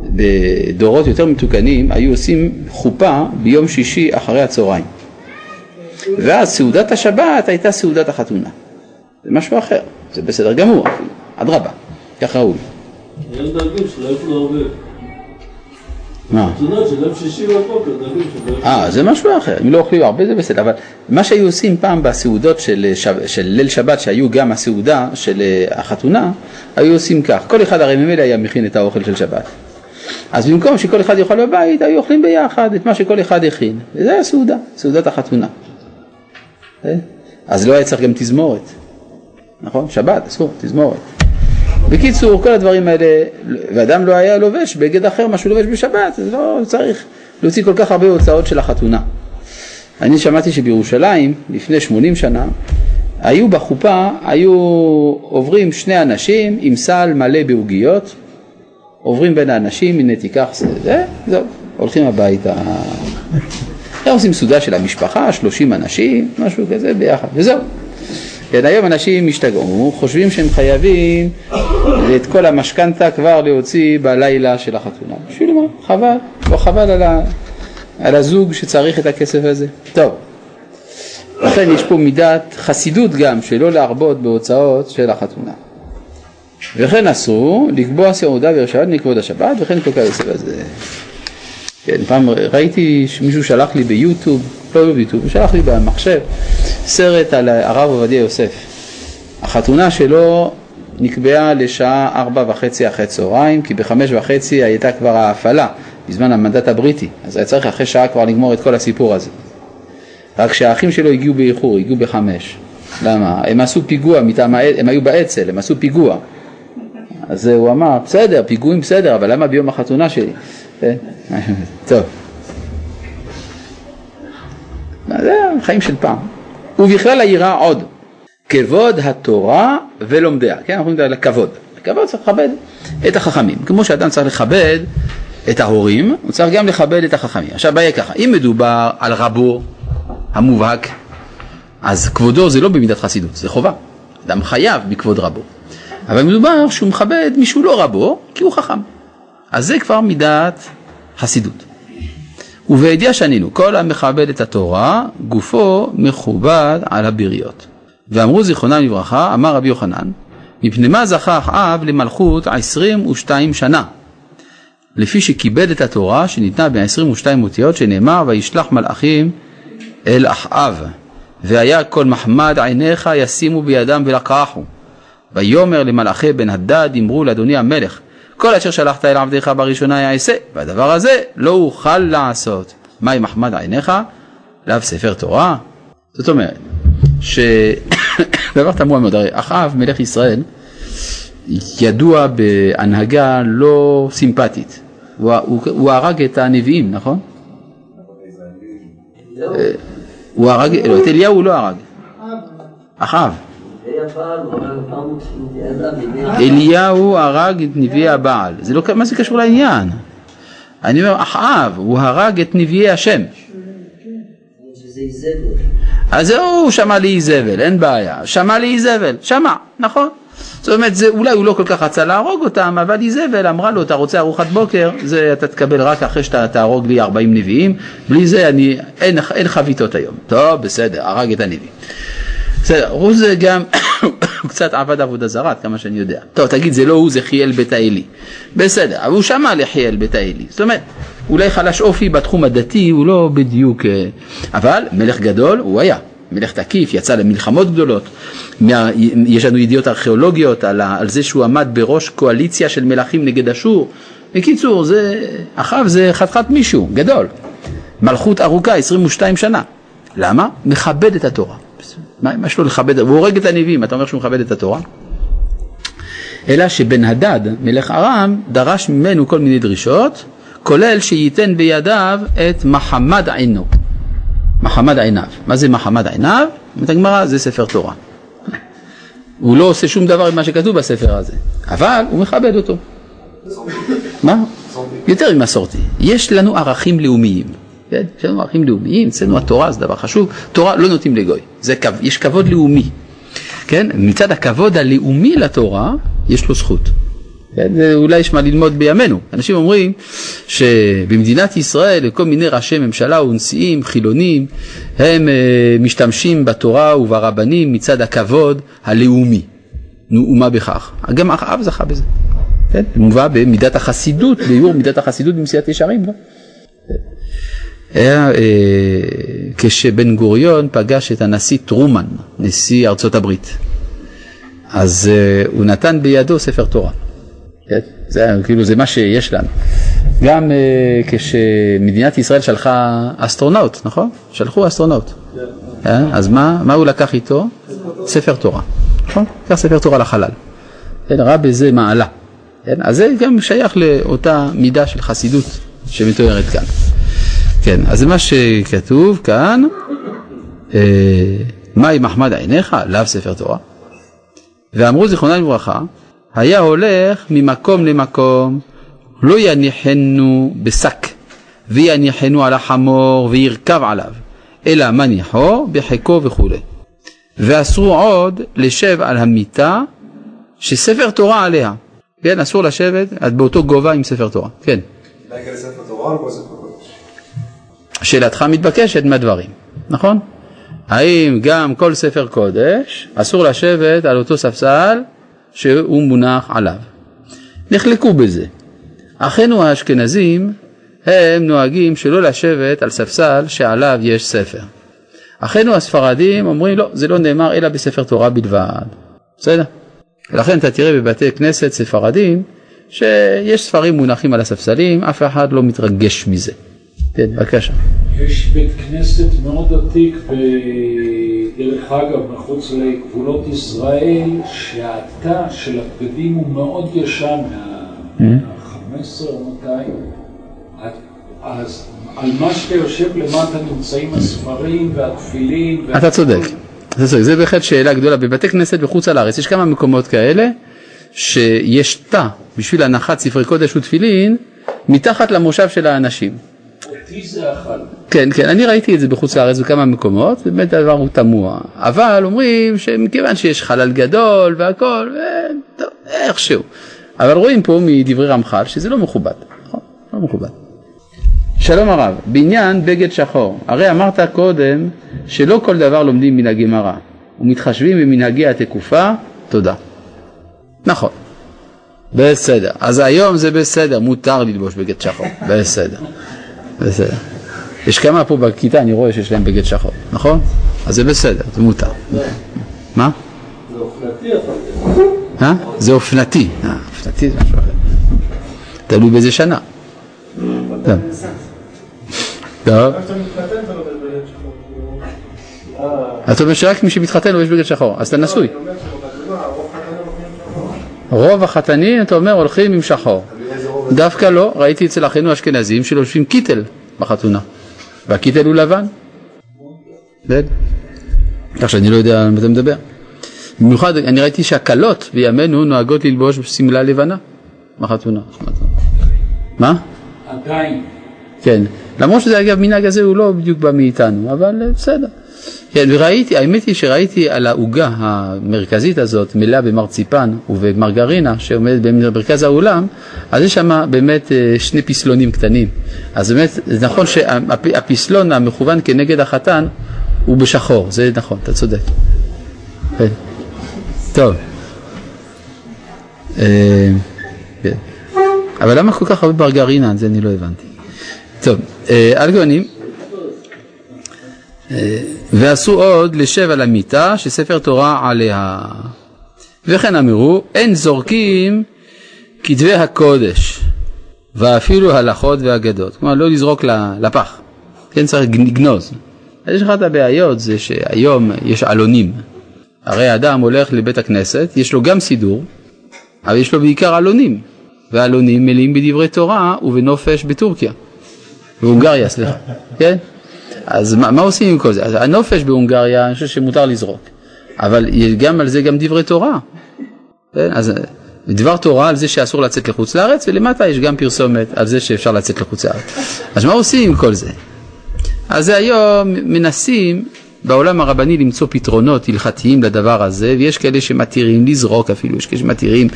בדורות יותר מתוקנים, היו עושים חופה ביום שישי אחרי הצהריים. ואז סעודת השבת הייתה סעודת החתונה. זה משהו אחר, זה בסדר גמור אדרבה, כך ראוי. יש דרגים שלא יאכלו הרבה. מה? חתונות של יום שישי בבוקר. אה, זה משהו אחר, אם לא אוכלים הרבה זה בסדר, אבל מה שהיו עושים פעם בסעודות של, שב, של ליל שבת, שהיו גם הסעודה של אה, החתונה, היו עושים כך, כל אחד הרי ממילא היה מכין את האוכל של שבת. אז במקום שכל אחד יאכל בבית, היו אוכלים ביחד את מה שכל אחד הכין, וזה היה סעודה, סעודת החתונה. אה? אז לא היה צריך גם תזמורת, נכון? שבת, אסור, תזמורת. בקיצור, כל הדברים האלה, ואדם לא היה לובש בגד אחר מה שהוא לובש בשבת, אז לא צריך להוציא כל כך הרבה הוצאות של החתונה. אני שמעתי שבירושלים, לפני 80 שנה, היו בחופה, היו עוברים שני אנשים עם סל מלא בעוגיות, עוברים בין האנשים, הנה תיקח זה, זהו, הולכים הביתה. עושים סעודה של המשפחה, 30 אנשים, משהו כזה ביחד, וזהו. כן, היום אנשים השתגעו, חושבים שהם חייבים את כל המשכנתה כבר להוציא בלילה של החתונה. בשביל מה? חבל, לא חבל על, ה, על הזוג שצריך את הכסף הזה. טוב, לכן יש פה מידת חסידות גם, שלא להרבות בהוצאות של החתונה. וכן אסור לקבוע סעודה ורשעות מכבוד השבת וכן כל כך הזה. כן, פעם ראיתי שמישהו שלח לי ביוטיוב, לא ביוטיוב, הוא שלח לי במחשב סרט על הרב עובדיה יוסף. החתונה שלו נקבעה לשעה ארבע וחצי אחרי צהריים, כי בחמש וחצי הייתה כבר ההפעלה, בזמן המנדט הבריטי, אז היה צריך אחרי שעה כבר לגמור את כל הסיפור הזה. רק שהאחים שלו הגיעו באיחור, הגיעו בחמש. למה? הם עשו פיגוע מטעם, הם היו באצ"ל, הם עשו פיגוע. אז הוא אמר, בסדר, פיגועים בסדר, אבל למה ביום החתונה שלי? כן? טוב. זה החיים של פעם. ובכלל העירה עוד, כבוד התורה ולומדיה, כן? אנחנו מדברים על הכבוד. הכבוד צריך לכבד את החכמים. כמו שאדם צריך לכבד את ההורים, הוא צריך גם לכבד את החכמים. עכשיו בעיה ככה, אם מדובר על רבו המובהק, אז כבודו זה לא במידת חסידות, זה חובה. אדם חייב בכבוד רבו. אבל מדובר שהוא מכבד מי שהוא לא רבו, כי הוא חכם. אז זה כבר מידת חסידות. ובידיעה שנינו, כל המכבד את התורה, גופו מכובד על הבריות. ואמרו זיכרונם לברכה, אמר רבי יוחנן, מפני מה זכה אחאב למלכות עשרים ושתיים שנה? לפי שכיבד את התורה שניתנה בעשרים ושתיים אותיות שנאמר וישלח מלאכים אל אחאב והיה כל מחמד עיניך ישימו בידם ולקחו ויאמר למלאכי בן הדד אמרו לאדוני המלך כל אשר שלחת אל עבדיך בראשונה יעשה והדבר הזה לא אוכל לעשות מהי מחמד עיניך? לאו ספר תורה זאת אומרת שדבר תמוה מאוד הרי אחאב מלך ישראל ידוע בהנהגה לא סימפטית הוא, הוא, הוא הרג את הנביאים נכון? אה, הוא הרג, לא, את אליהו הוא לא הרג, אחאב. אליהו הרג את נביאי הבעל, זה לא, מה זה קשור לעניין? אני אומר, אחאב, הוא הרג את נביאי השם. אז זהו, הוא שמע לאיזבל, אין בעיה, שמע לאיזבל, שמע, נכון. זאת אומרת, זה, אולי הוא לא כל כך רצה להרוג אותם, אבל איזבל אמרה לו, אתה רוצה ארוחת בוקר, זה אתה תקבל רק אחרי שאתה תהרוג לי 40 נביאים, בלי זה אני, אין, אין חביתות היום. טוב, בסדר, הרג את הנביאים. בסדר, הוא זה גם, הוא קצת עבד עבודה זרה, כמה שאני יודע. טוב, תגיד, זה לא הוא, זה חיאל בית האלי. בסדר, אבל הוא שמע לחיאל בית האלי. זאת אומרת, אולי חלש אופי בתחום הדתי, הוא לא בדיוק... אה, אבל מלך גדול הוא היה. מלך תקיף, יצא למלחמות גדולות, מה, יש לנו ידיעות ארכיאולוגיות על, על זה שהוא עמד בראש קואליציה של מלכים נגד אשור. בקיצור, זה, אחאב זה חתיכת מישהו, גדול. מלכות ארוכה, 22 שנה. למה? מכבד את התורה. מה, יש לו לכבד? הוא הורג את הנביאים, אתה אומר שהוא מכבד את התורה? אלא שבן הדד, מלך ארם, דרש ממנו כל מיני דרישות, כולל שייתן בידיו את מחמד עינו. מחמד עיניו. מה זה מחמד עיניו? אומרת הגמרא, זה ספר תורה. הוא לא עושה שום דבר עם מה שכתוב בספר הזה, אבל הוא מכבד אותו. מה? יותר ממסורתי. יש לנו ערכים לאומיים. כן? יש לנו ערכים לאומיים, אצלנו התורה זה דבר חשוב, תורה לא נוטים לגוי, זה, יש כבוד לאומי. כן? מצד הכבוד הלאומי לתורה, יש לו זכות. כן, אולי יש מה ללמוד בימינו. אנשים אומרים שבמדינת ישראל כל מיני ראשי ממשלה ונשיאים חילונים הם uh, משתמשים בתורה וברבנים מצד הכבוד הלאומי. נו, ומה בכך? גם אחאב זכה בזה. כן, מובא במידת החסידות, ביאור מידת החסידות במסילת ישרים. לא? היה אה, כשבן גוריון פגש את הנשיא טרומן, נשיא ארצות הברית. אז אה, הוא נתן בידו ספר תורה. כן? זה כאילו זה מה שיש לנו. גם אה, כשמדינת ישראל שלחה אסטרונאוט, נכון? שלחו אסטרונאוט. כן. אה? אז מה, מה הוא לקח איתו? ספר תורה. נכון? לקח ספר תורה לחלל. כן, ראה בזה מעלה. כן? אז זה גם שייך לאותה מידה של חסידות שמתוארת כאן. כן, אז מה שכתוב כאן, אה, מהי מחמד עיניך? לאו ספר תורה. ואמרו זיכרונם לברכה, היה הולך ממקום למקום, לא יניחנו בשק, ויניחנו על החמור וירכב עליו, אלא מניחו בחיקו וכולי. ואסרו עוד לשב על המיטה שספר תורה עליה. כן, אסור לשבת עד באותו גובה עם ספר תורה. כן. לספר תורה או כל ספר? שאלתך מתבקשת מהדברים, נכון? האם גם כל ספר קודש אסור לשבת על אותו ספסל שהוא מונח עליו? נחלקו בזה. אחינו האשכנזים הם נוהגים שלא לשבת על ספסל שעליו יש ספר. אחינו הספרדים אומרים לא, זה לא נאמר אלא בספר תורה בלבד. בסדר? ולכן אתה תראה בבתי כנסת ספרדים שיש ספרים מונחים על הספסלים, אף אחד לא מתרגש מזה. כן, בבקשה. יש בית כנסת מאוד עתיק, דרך אגב, מחוץ לגבולות ישראל, שהתא של הבגדים הוא מאוד ישן, מה-15 או 200. אז על מה שאתה יושב למטה נמצאים הספרים והתפילין. אתה צודק. אתה צודק, זה בהחלט שאלה גדולה. בבתי כנסת בחוץ על הארץ יש כמה מקומות כאלה שיש תא בשביל הנחת ספרי קודש ותפילין מתחת למושב של האנשים. כן, כן, אני ראיתי את זה בחוץ לארץ בכמה מקומות, באמת הדבר הוא תמוה. אבל אומרים שמכיוון שיש חלל גדול והכל, טוב, איכשהו. אבל רואים פה מדברי רמח"ל שזה לא מכובד, נכון? לא מכובד. שלום הרב, בעניין בגד שחור, הרי אמרת קודם שלא כל דבר לומדים מן הגמרא ומתחשבים במנהגי התקופה, תודה. נכון, בסדר, אז היום זה בסדר, מותר ללבוש בגד שחור, בסדר, בסדר. יש כמה פה בכיתה, אני רואה שיש להם בגד שחור, נכון? אז זה בסדר, זה מותר. מה? זה אופנתי אבל. אה? זה אופנתי, אה, אופנתי זה משהו אחר. תלוי באיזה שנה. טוב. טוב. אתה אומר שרק מי שמתחתן לובש בגד שחור, אז אתה נשוי. רוב החתנים, אתה אומר, הולכים עם שחור. דווקא לא, ראיתי אצל אחינו האשכנזים שלובשים קיטל בחתונה, והקיטל הוא לבן. כך שאני לא יודע על מה אתה מדבר. במיוחד, אני ראיתי שהכלות בימינו נוהגות ללבוש שמלה לבנה בחתונה. מה? עדיין. כן, למרות שזה אגב מנהג הזה הוא לא בדיוק בא מאיתנו, אבל בסדר. כן, וראיתי, האמת היא שראיתי על העוגה המרכזית הזאת מלאה במרציפן ובמרגרינה שעומדת במרכז האולם, אז יש שם באמת אה, שני פסלונים קטנים. אז באמת, זה נכון שהפסלון המכוון כנגד החתן הוא בשחור, זה נכון, אתה צודק. כן. טוב. אה, כן. אבל למה כל כך הרבה מרגרינה? זה אני לא הבנתי. טוב, אה, אה, ועשו עוד לשב על המיטה שספר תורה עליה. וכן אמרו, אין זורקים כתבי הקודש, ואפילו הלכות ואגדות. כלומר, לא לזרוק לפח, כן צריך לגנוז. אז יש את הבעיות, זה שהיום יש עלונים. הרי האדם הולך לבית הכנסת, יש לו גם סידור, אבל יש לו בעיקר עלונים. ועלונים מלאים בדברי תורה ובנופש בטורקיה. בהונגריה, סליחה, כן? אז מה, מה עושים עם כל זה? אז הנופש בהונגריה, אני חושב שמותר לזרוק, אבל גם על זה גם דברי תורה. כן? אז דבר תורה על זה שאסור לצאת לחוץ לארץ, ולמטה יש גם פרסומת על זה שאפשר לצאת לחוץ לארץ. אז מה עושים עם כל זה? אז זה היום מנסים בעולם הרבני למצוא פתרונות הלכתיים לדבר הזה, ויש כאלה שמתירים לזרוק אפילו, יש כאלה שמתירים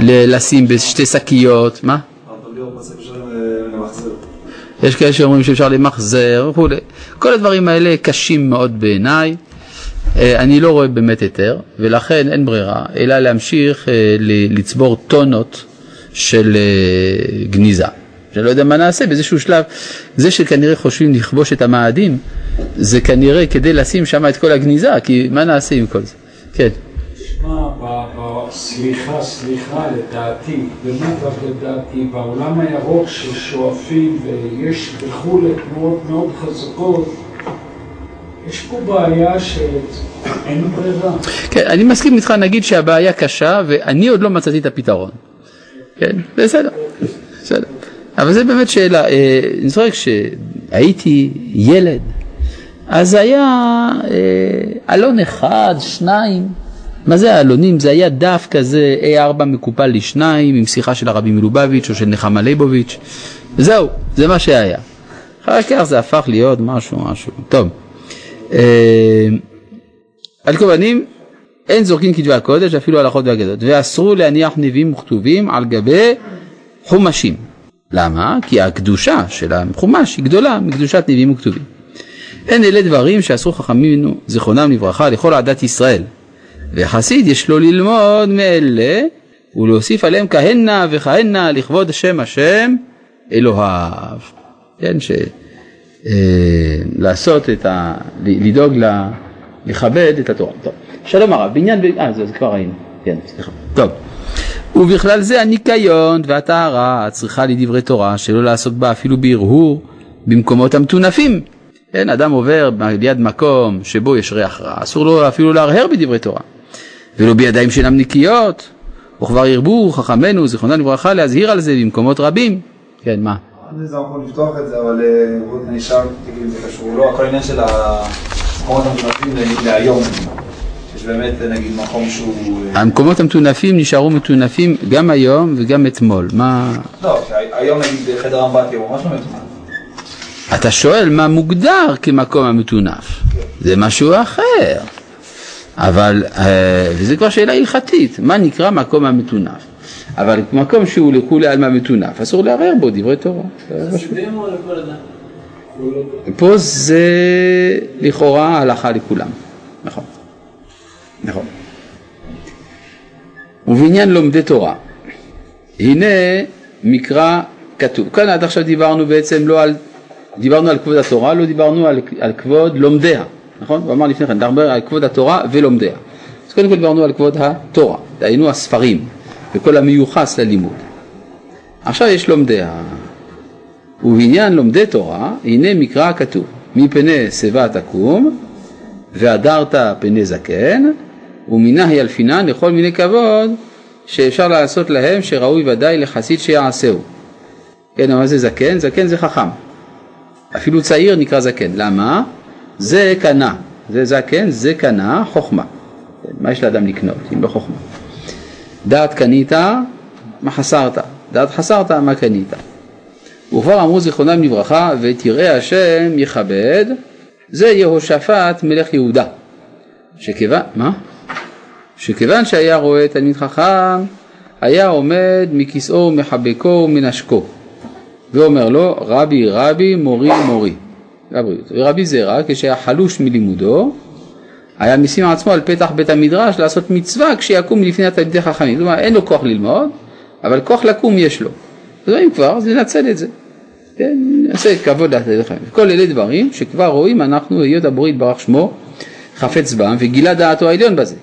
לשים בשתי שקיות, מה? יש כאלה שאומרים שאפשר למחזר וכולי. כל הדברים האלה קשים מאוד בעיניי. אה, אני לא רואה באמת היתר, ולכן אין ברירה, אלא להמשיך אה, לצבור טונות של אה, גניזה. שאני לא יודע מה נעשה באיזשהו שלב. זה שכנראה חושבים לכבוש את המאדים, זה כנראה כדי לשים שם את כל הגניזה, כי מה נעשה עם כל זה? כן. תשמע, סליחה, סליחה, לדעתי, רק לדעתי, בעולם הירוק ששואפים ויש וכולי תנועות מאוד חזקות, יש פה בעיה שאין ברירה. כן, אני מסכים איתך, נגיד שהבעיה קשה ואני עוד לא מצאתי את הפתרון. כן, בסדר, בסדר. אבל זה באמת שאלה, אה, אני זוכר כשהייתי ילד, אז היה אה, אלון אחד, שניים, מה זה האלונים? זה היה דף כזה A4 מקופל לשניים עם שיחה של הרבי מלובביץ' או של נחמה ליבוביץ', זהו, זה מה שהיה. אחר כך זה הפך להיות משהו, משהו. טוב, אה, על כל פנים, אין זורקים כתבי הקודש, אפילו הלכות והגדות, ואסרו להניח נביאים וכתובים על גבי חומשים. למה? כי הקדושה של החומש היא גדולה מקדושת נביאים וכתובים. אין אלה דברים שאסרו חכמינו, זיכרונם לברכה, לכל עדת ישראל. וחסיד יש לו ללמוד מאלה ולהוסיף עליהם כהנה וכהנה לכבוד השם השם אלוהיו. כן, ש... אה, לעשות את ה... לדאוג ל... לכבד את התורה. טוב, שלום הרב, בעניין... אה, זה, זה כבר ראינו. כן, סליחה. טוב. ובכלל זה הניקיון והטהרה צריכה לדברי תורה שלא לעסוק בה אפילו בהרהור במקומות המטונפים. כן, אדם עובר ליד מקום שבו יש ריח רע, אסור לו אפילו להרהר בדברי תורה. ולא בידיים שאינם נקיות, וכבר הרבו חכמינו, זיכרונם לברכה, להזהיר על זה במקומות רבים. כן, מה? אני זה יכול לפתוח את זה, אבל אה, אני שאל, תגיד, זה קשור, לא, של המקומות המטונפים להיום. יש באמת נגיד מקום שהוא... אה, המקומות המטונפים נשארו מטונפים גם היום וגם אתמול. מה... לא, היום נגיד חדר אמבטיה הוא ממש לא מטונף. אתה שואל מה מוגדר כמקום המטונף. זה משהו אחר. אבל, אה, וזה כבר שאלה הלכתית, מה נקרא מקום המטונף? אבל מקום שהוא לכולי עלמא מטונף, אסור לערער בו דברי תורה. פה זה לכאורה הלכה לכולם, נכון. נכון. ובעניין לומדי תורה, הנה מקרא כתוב. כאן עד עכשיו דיברנו בעצם לא על, דיברנו על כבוד התורה, לא דיברנו על, על כבוד לומדיה, נכון? הוא אמר לפני כן, נדבר על כבוד התורה ולומדיה. אז קודם כל דיברנו על כבוד התורה, דהיינו הספרים וכל המיוחס ללימוד. עכשיו יש לומדיה, ובעניין לומדי תורה, הנה מקרא כתוב, מפני שיבה תקום, והדרת פני זקן, ומנהי אלפינן לכל מיני כבוד שאפשר לעשות להם שראוי ודאי לחסיד שיעשהו. כן, מה זה זקן? זקן זה חכם. אפילו צעיר נקרא זקן. למה? זה קנה. זה זקן, זה קנה, חוכמה. כן, מה יש לאדם לקנות אם לא חוכמה? דעת קנית, מה חסרת? דעת חסרת, מה קנית? וכבר אמרו זיכרונם לברכה, ותראה השם יכבד, זה יהושפט מלך יהודה. שכיוון, מה? שכיוון שהיה רואה תלמיד חכם, היה עומד מכיסאו ומחבקו ומנשקו, ואומר לו, רבי רבי מורי מורי. ורבי זרע, כשהיה חלוש מלימודו, היה משים עצמו על פתח בית המדרש לעשות מצווה כשיקום לפני התלמידי חכמים. כלומר, אין לו כוח ללמוד, אבל כוח לקום יש לו. אז אם כבר, אז לנצל את זה. כן, נעשה כבוד לתלמידי חכמים. כל אלה דברים שכבר רואים אנחנו, היות הבורא יתברך שמו, חפץ בם, וגילה דעתו העליון בזה.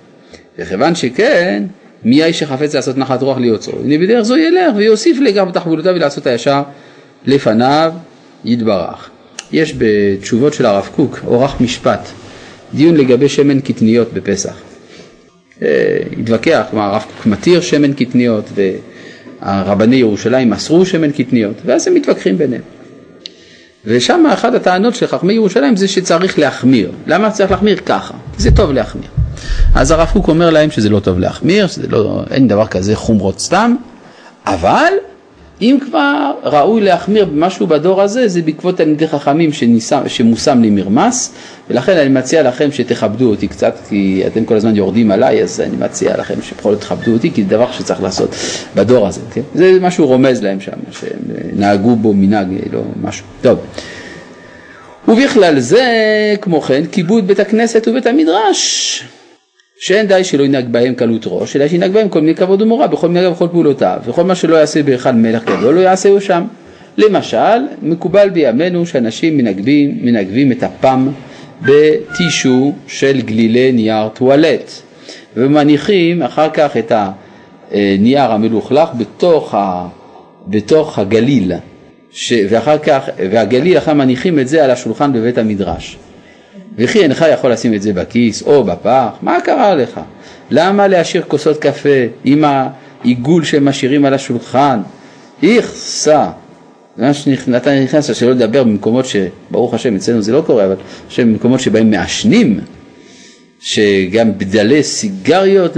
וכיוון שכן, מי האיש שחפץ לעשות נחת רוח ליוצרו? הנה בדרך זו ילך ויוסיף לגב בתחבולותיו ולעשות הישר לפניו יתברך. יש בתשובות של הרב קוק, אורח משפט, דיון לגבי שמן קטניות בפסח. אה, התווכח, כלומר הרב קוק מתיר שמן קטניות והרבני ירושלים אסרו שמן קטניות, ואז הם מתווכחים ביניהם. ושם אחת הטענות של חכמי ירושלים זה שצריך להחמיר. למה צריך להחמיר? ככה, זה טוב להחמיר. אז הרב קוק אומר להם שזה לא טוב להחמיר, שזה לא, אין דבר כזה חומרות סתם, אבל אם כבר ראוי להחמיר במשהו בדור הזה, זה בעקבות תלמידי חכמים שניסה, שמושם לי מרמס, ולכן אני מציע לכם שתכבדו אותי קצת, כי אתם כל הזמן יורדים עליי, אז אני מציע לכם שבכל זאת תכבדו אותי, כי זה דבר שצריך לעשות בדור הזה, כן? זה משהו רומז להם שם, שהם נהגו בו מנהג, לא משהו. טוב. ובכלל זה, כמו כן, כיבוד בית הכנסת ובית המדרש. שאין די שלא ינהג בהם קלות ראש, אלא שינהג בהם כל מיני כבוד ומורא בכל מיני ובכל פעולותיו, וכל מה שלא יעשה בהיכל מלך גדול לא יעשהו שם. למשל, מקובל בימינו שאנשים מנגבים, מנגבים את הפם בטישו של גלילי נייר טואלט, ומניחים אחר כך את הנייר המלוכלך בתוך, ה, בתוך הגליל, ש, ואחר כך, והגליל אחר מניחים את זה על השולחן בבית המדרש. וכי אינך יכול לשים את זה בכיס או בפח, מה קרה לך? למה להשאיר כוסות קפה עם העיגול שהם משאירים על השולחן? איכסה. שנתן נכנס שלא לדבר במקומות שברוך השם אצלנו זה לא קורה, אבל השם במקומות שבהם מעשנים, שגם בדלי סיגריות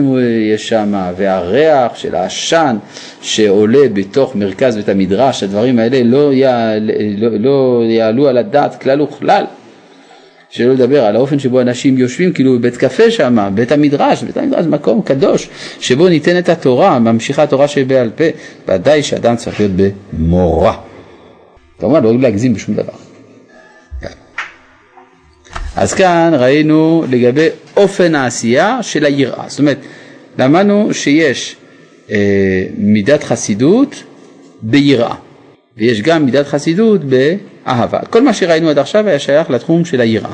יש שם, והריח של העשן שעולה בתוך מרכז בית המדרש, הדברים האלה לא, יעל, לא, לא יעלו על הדעת כלל וכלל. שלא לדבר על האופן שבו אנשים יושבים כאילו בבית קפה שם, בית המדרש, בית המדרש מקום קדוש שבו ניתנת התורה, ממשיכה התורה שבעל פה, ודאי שאדם צריך להיות במורא. כמובן לא להגזים בשום דבר. אז כאן ראינו לגבי אופן העשייה של היראה, זאת אומרת למדנו שיש אה, מידת חסידות ביראה ויש גם מידת חסידות באהבה. כל מה שראינו עד עכשיו היה שייך לתחום של היראה.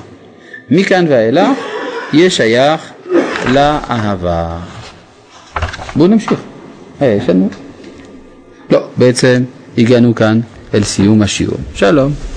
מכאן ואילך יהיה שייך לאהבה. בואו נמשיך. אה, יש לנו? לא, בעצם הגענו כאן אל סיום השיעור. שלום.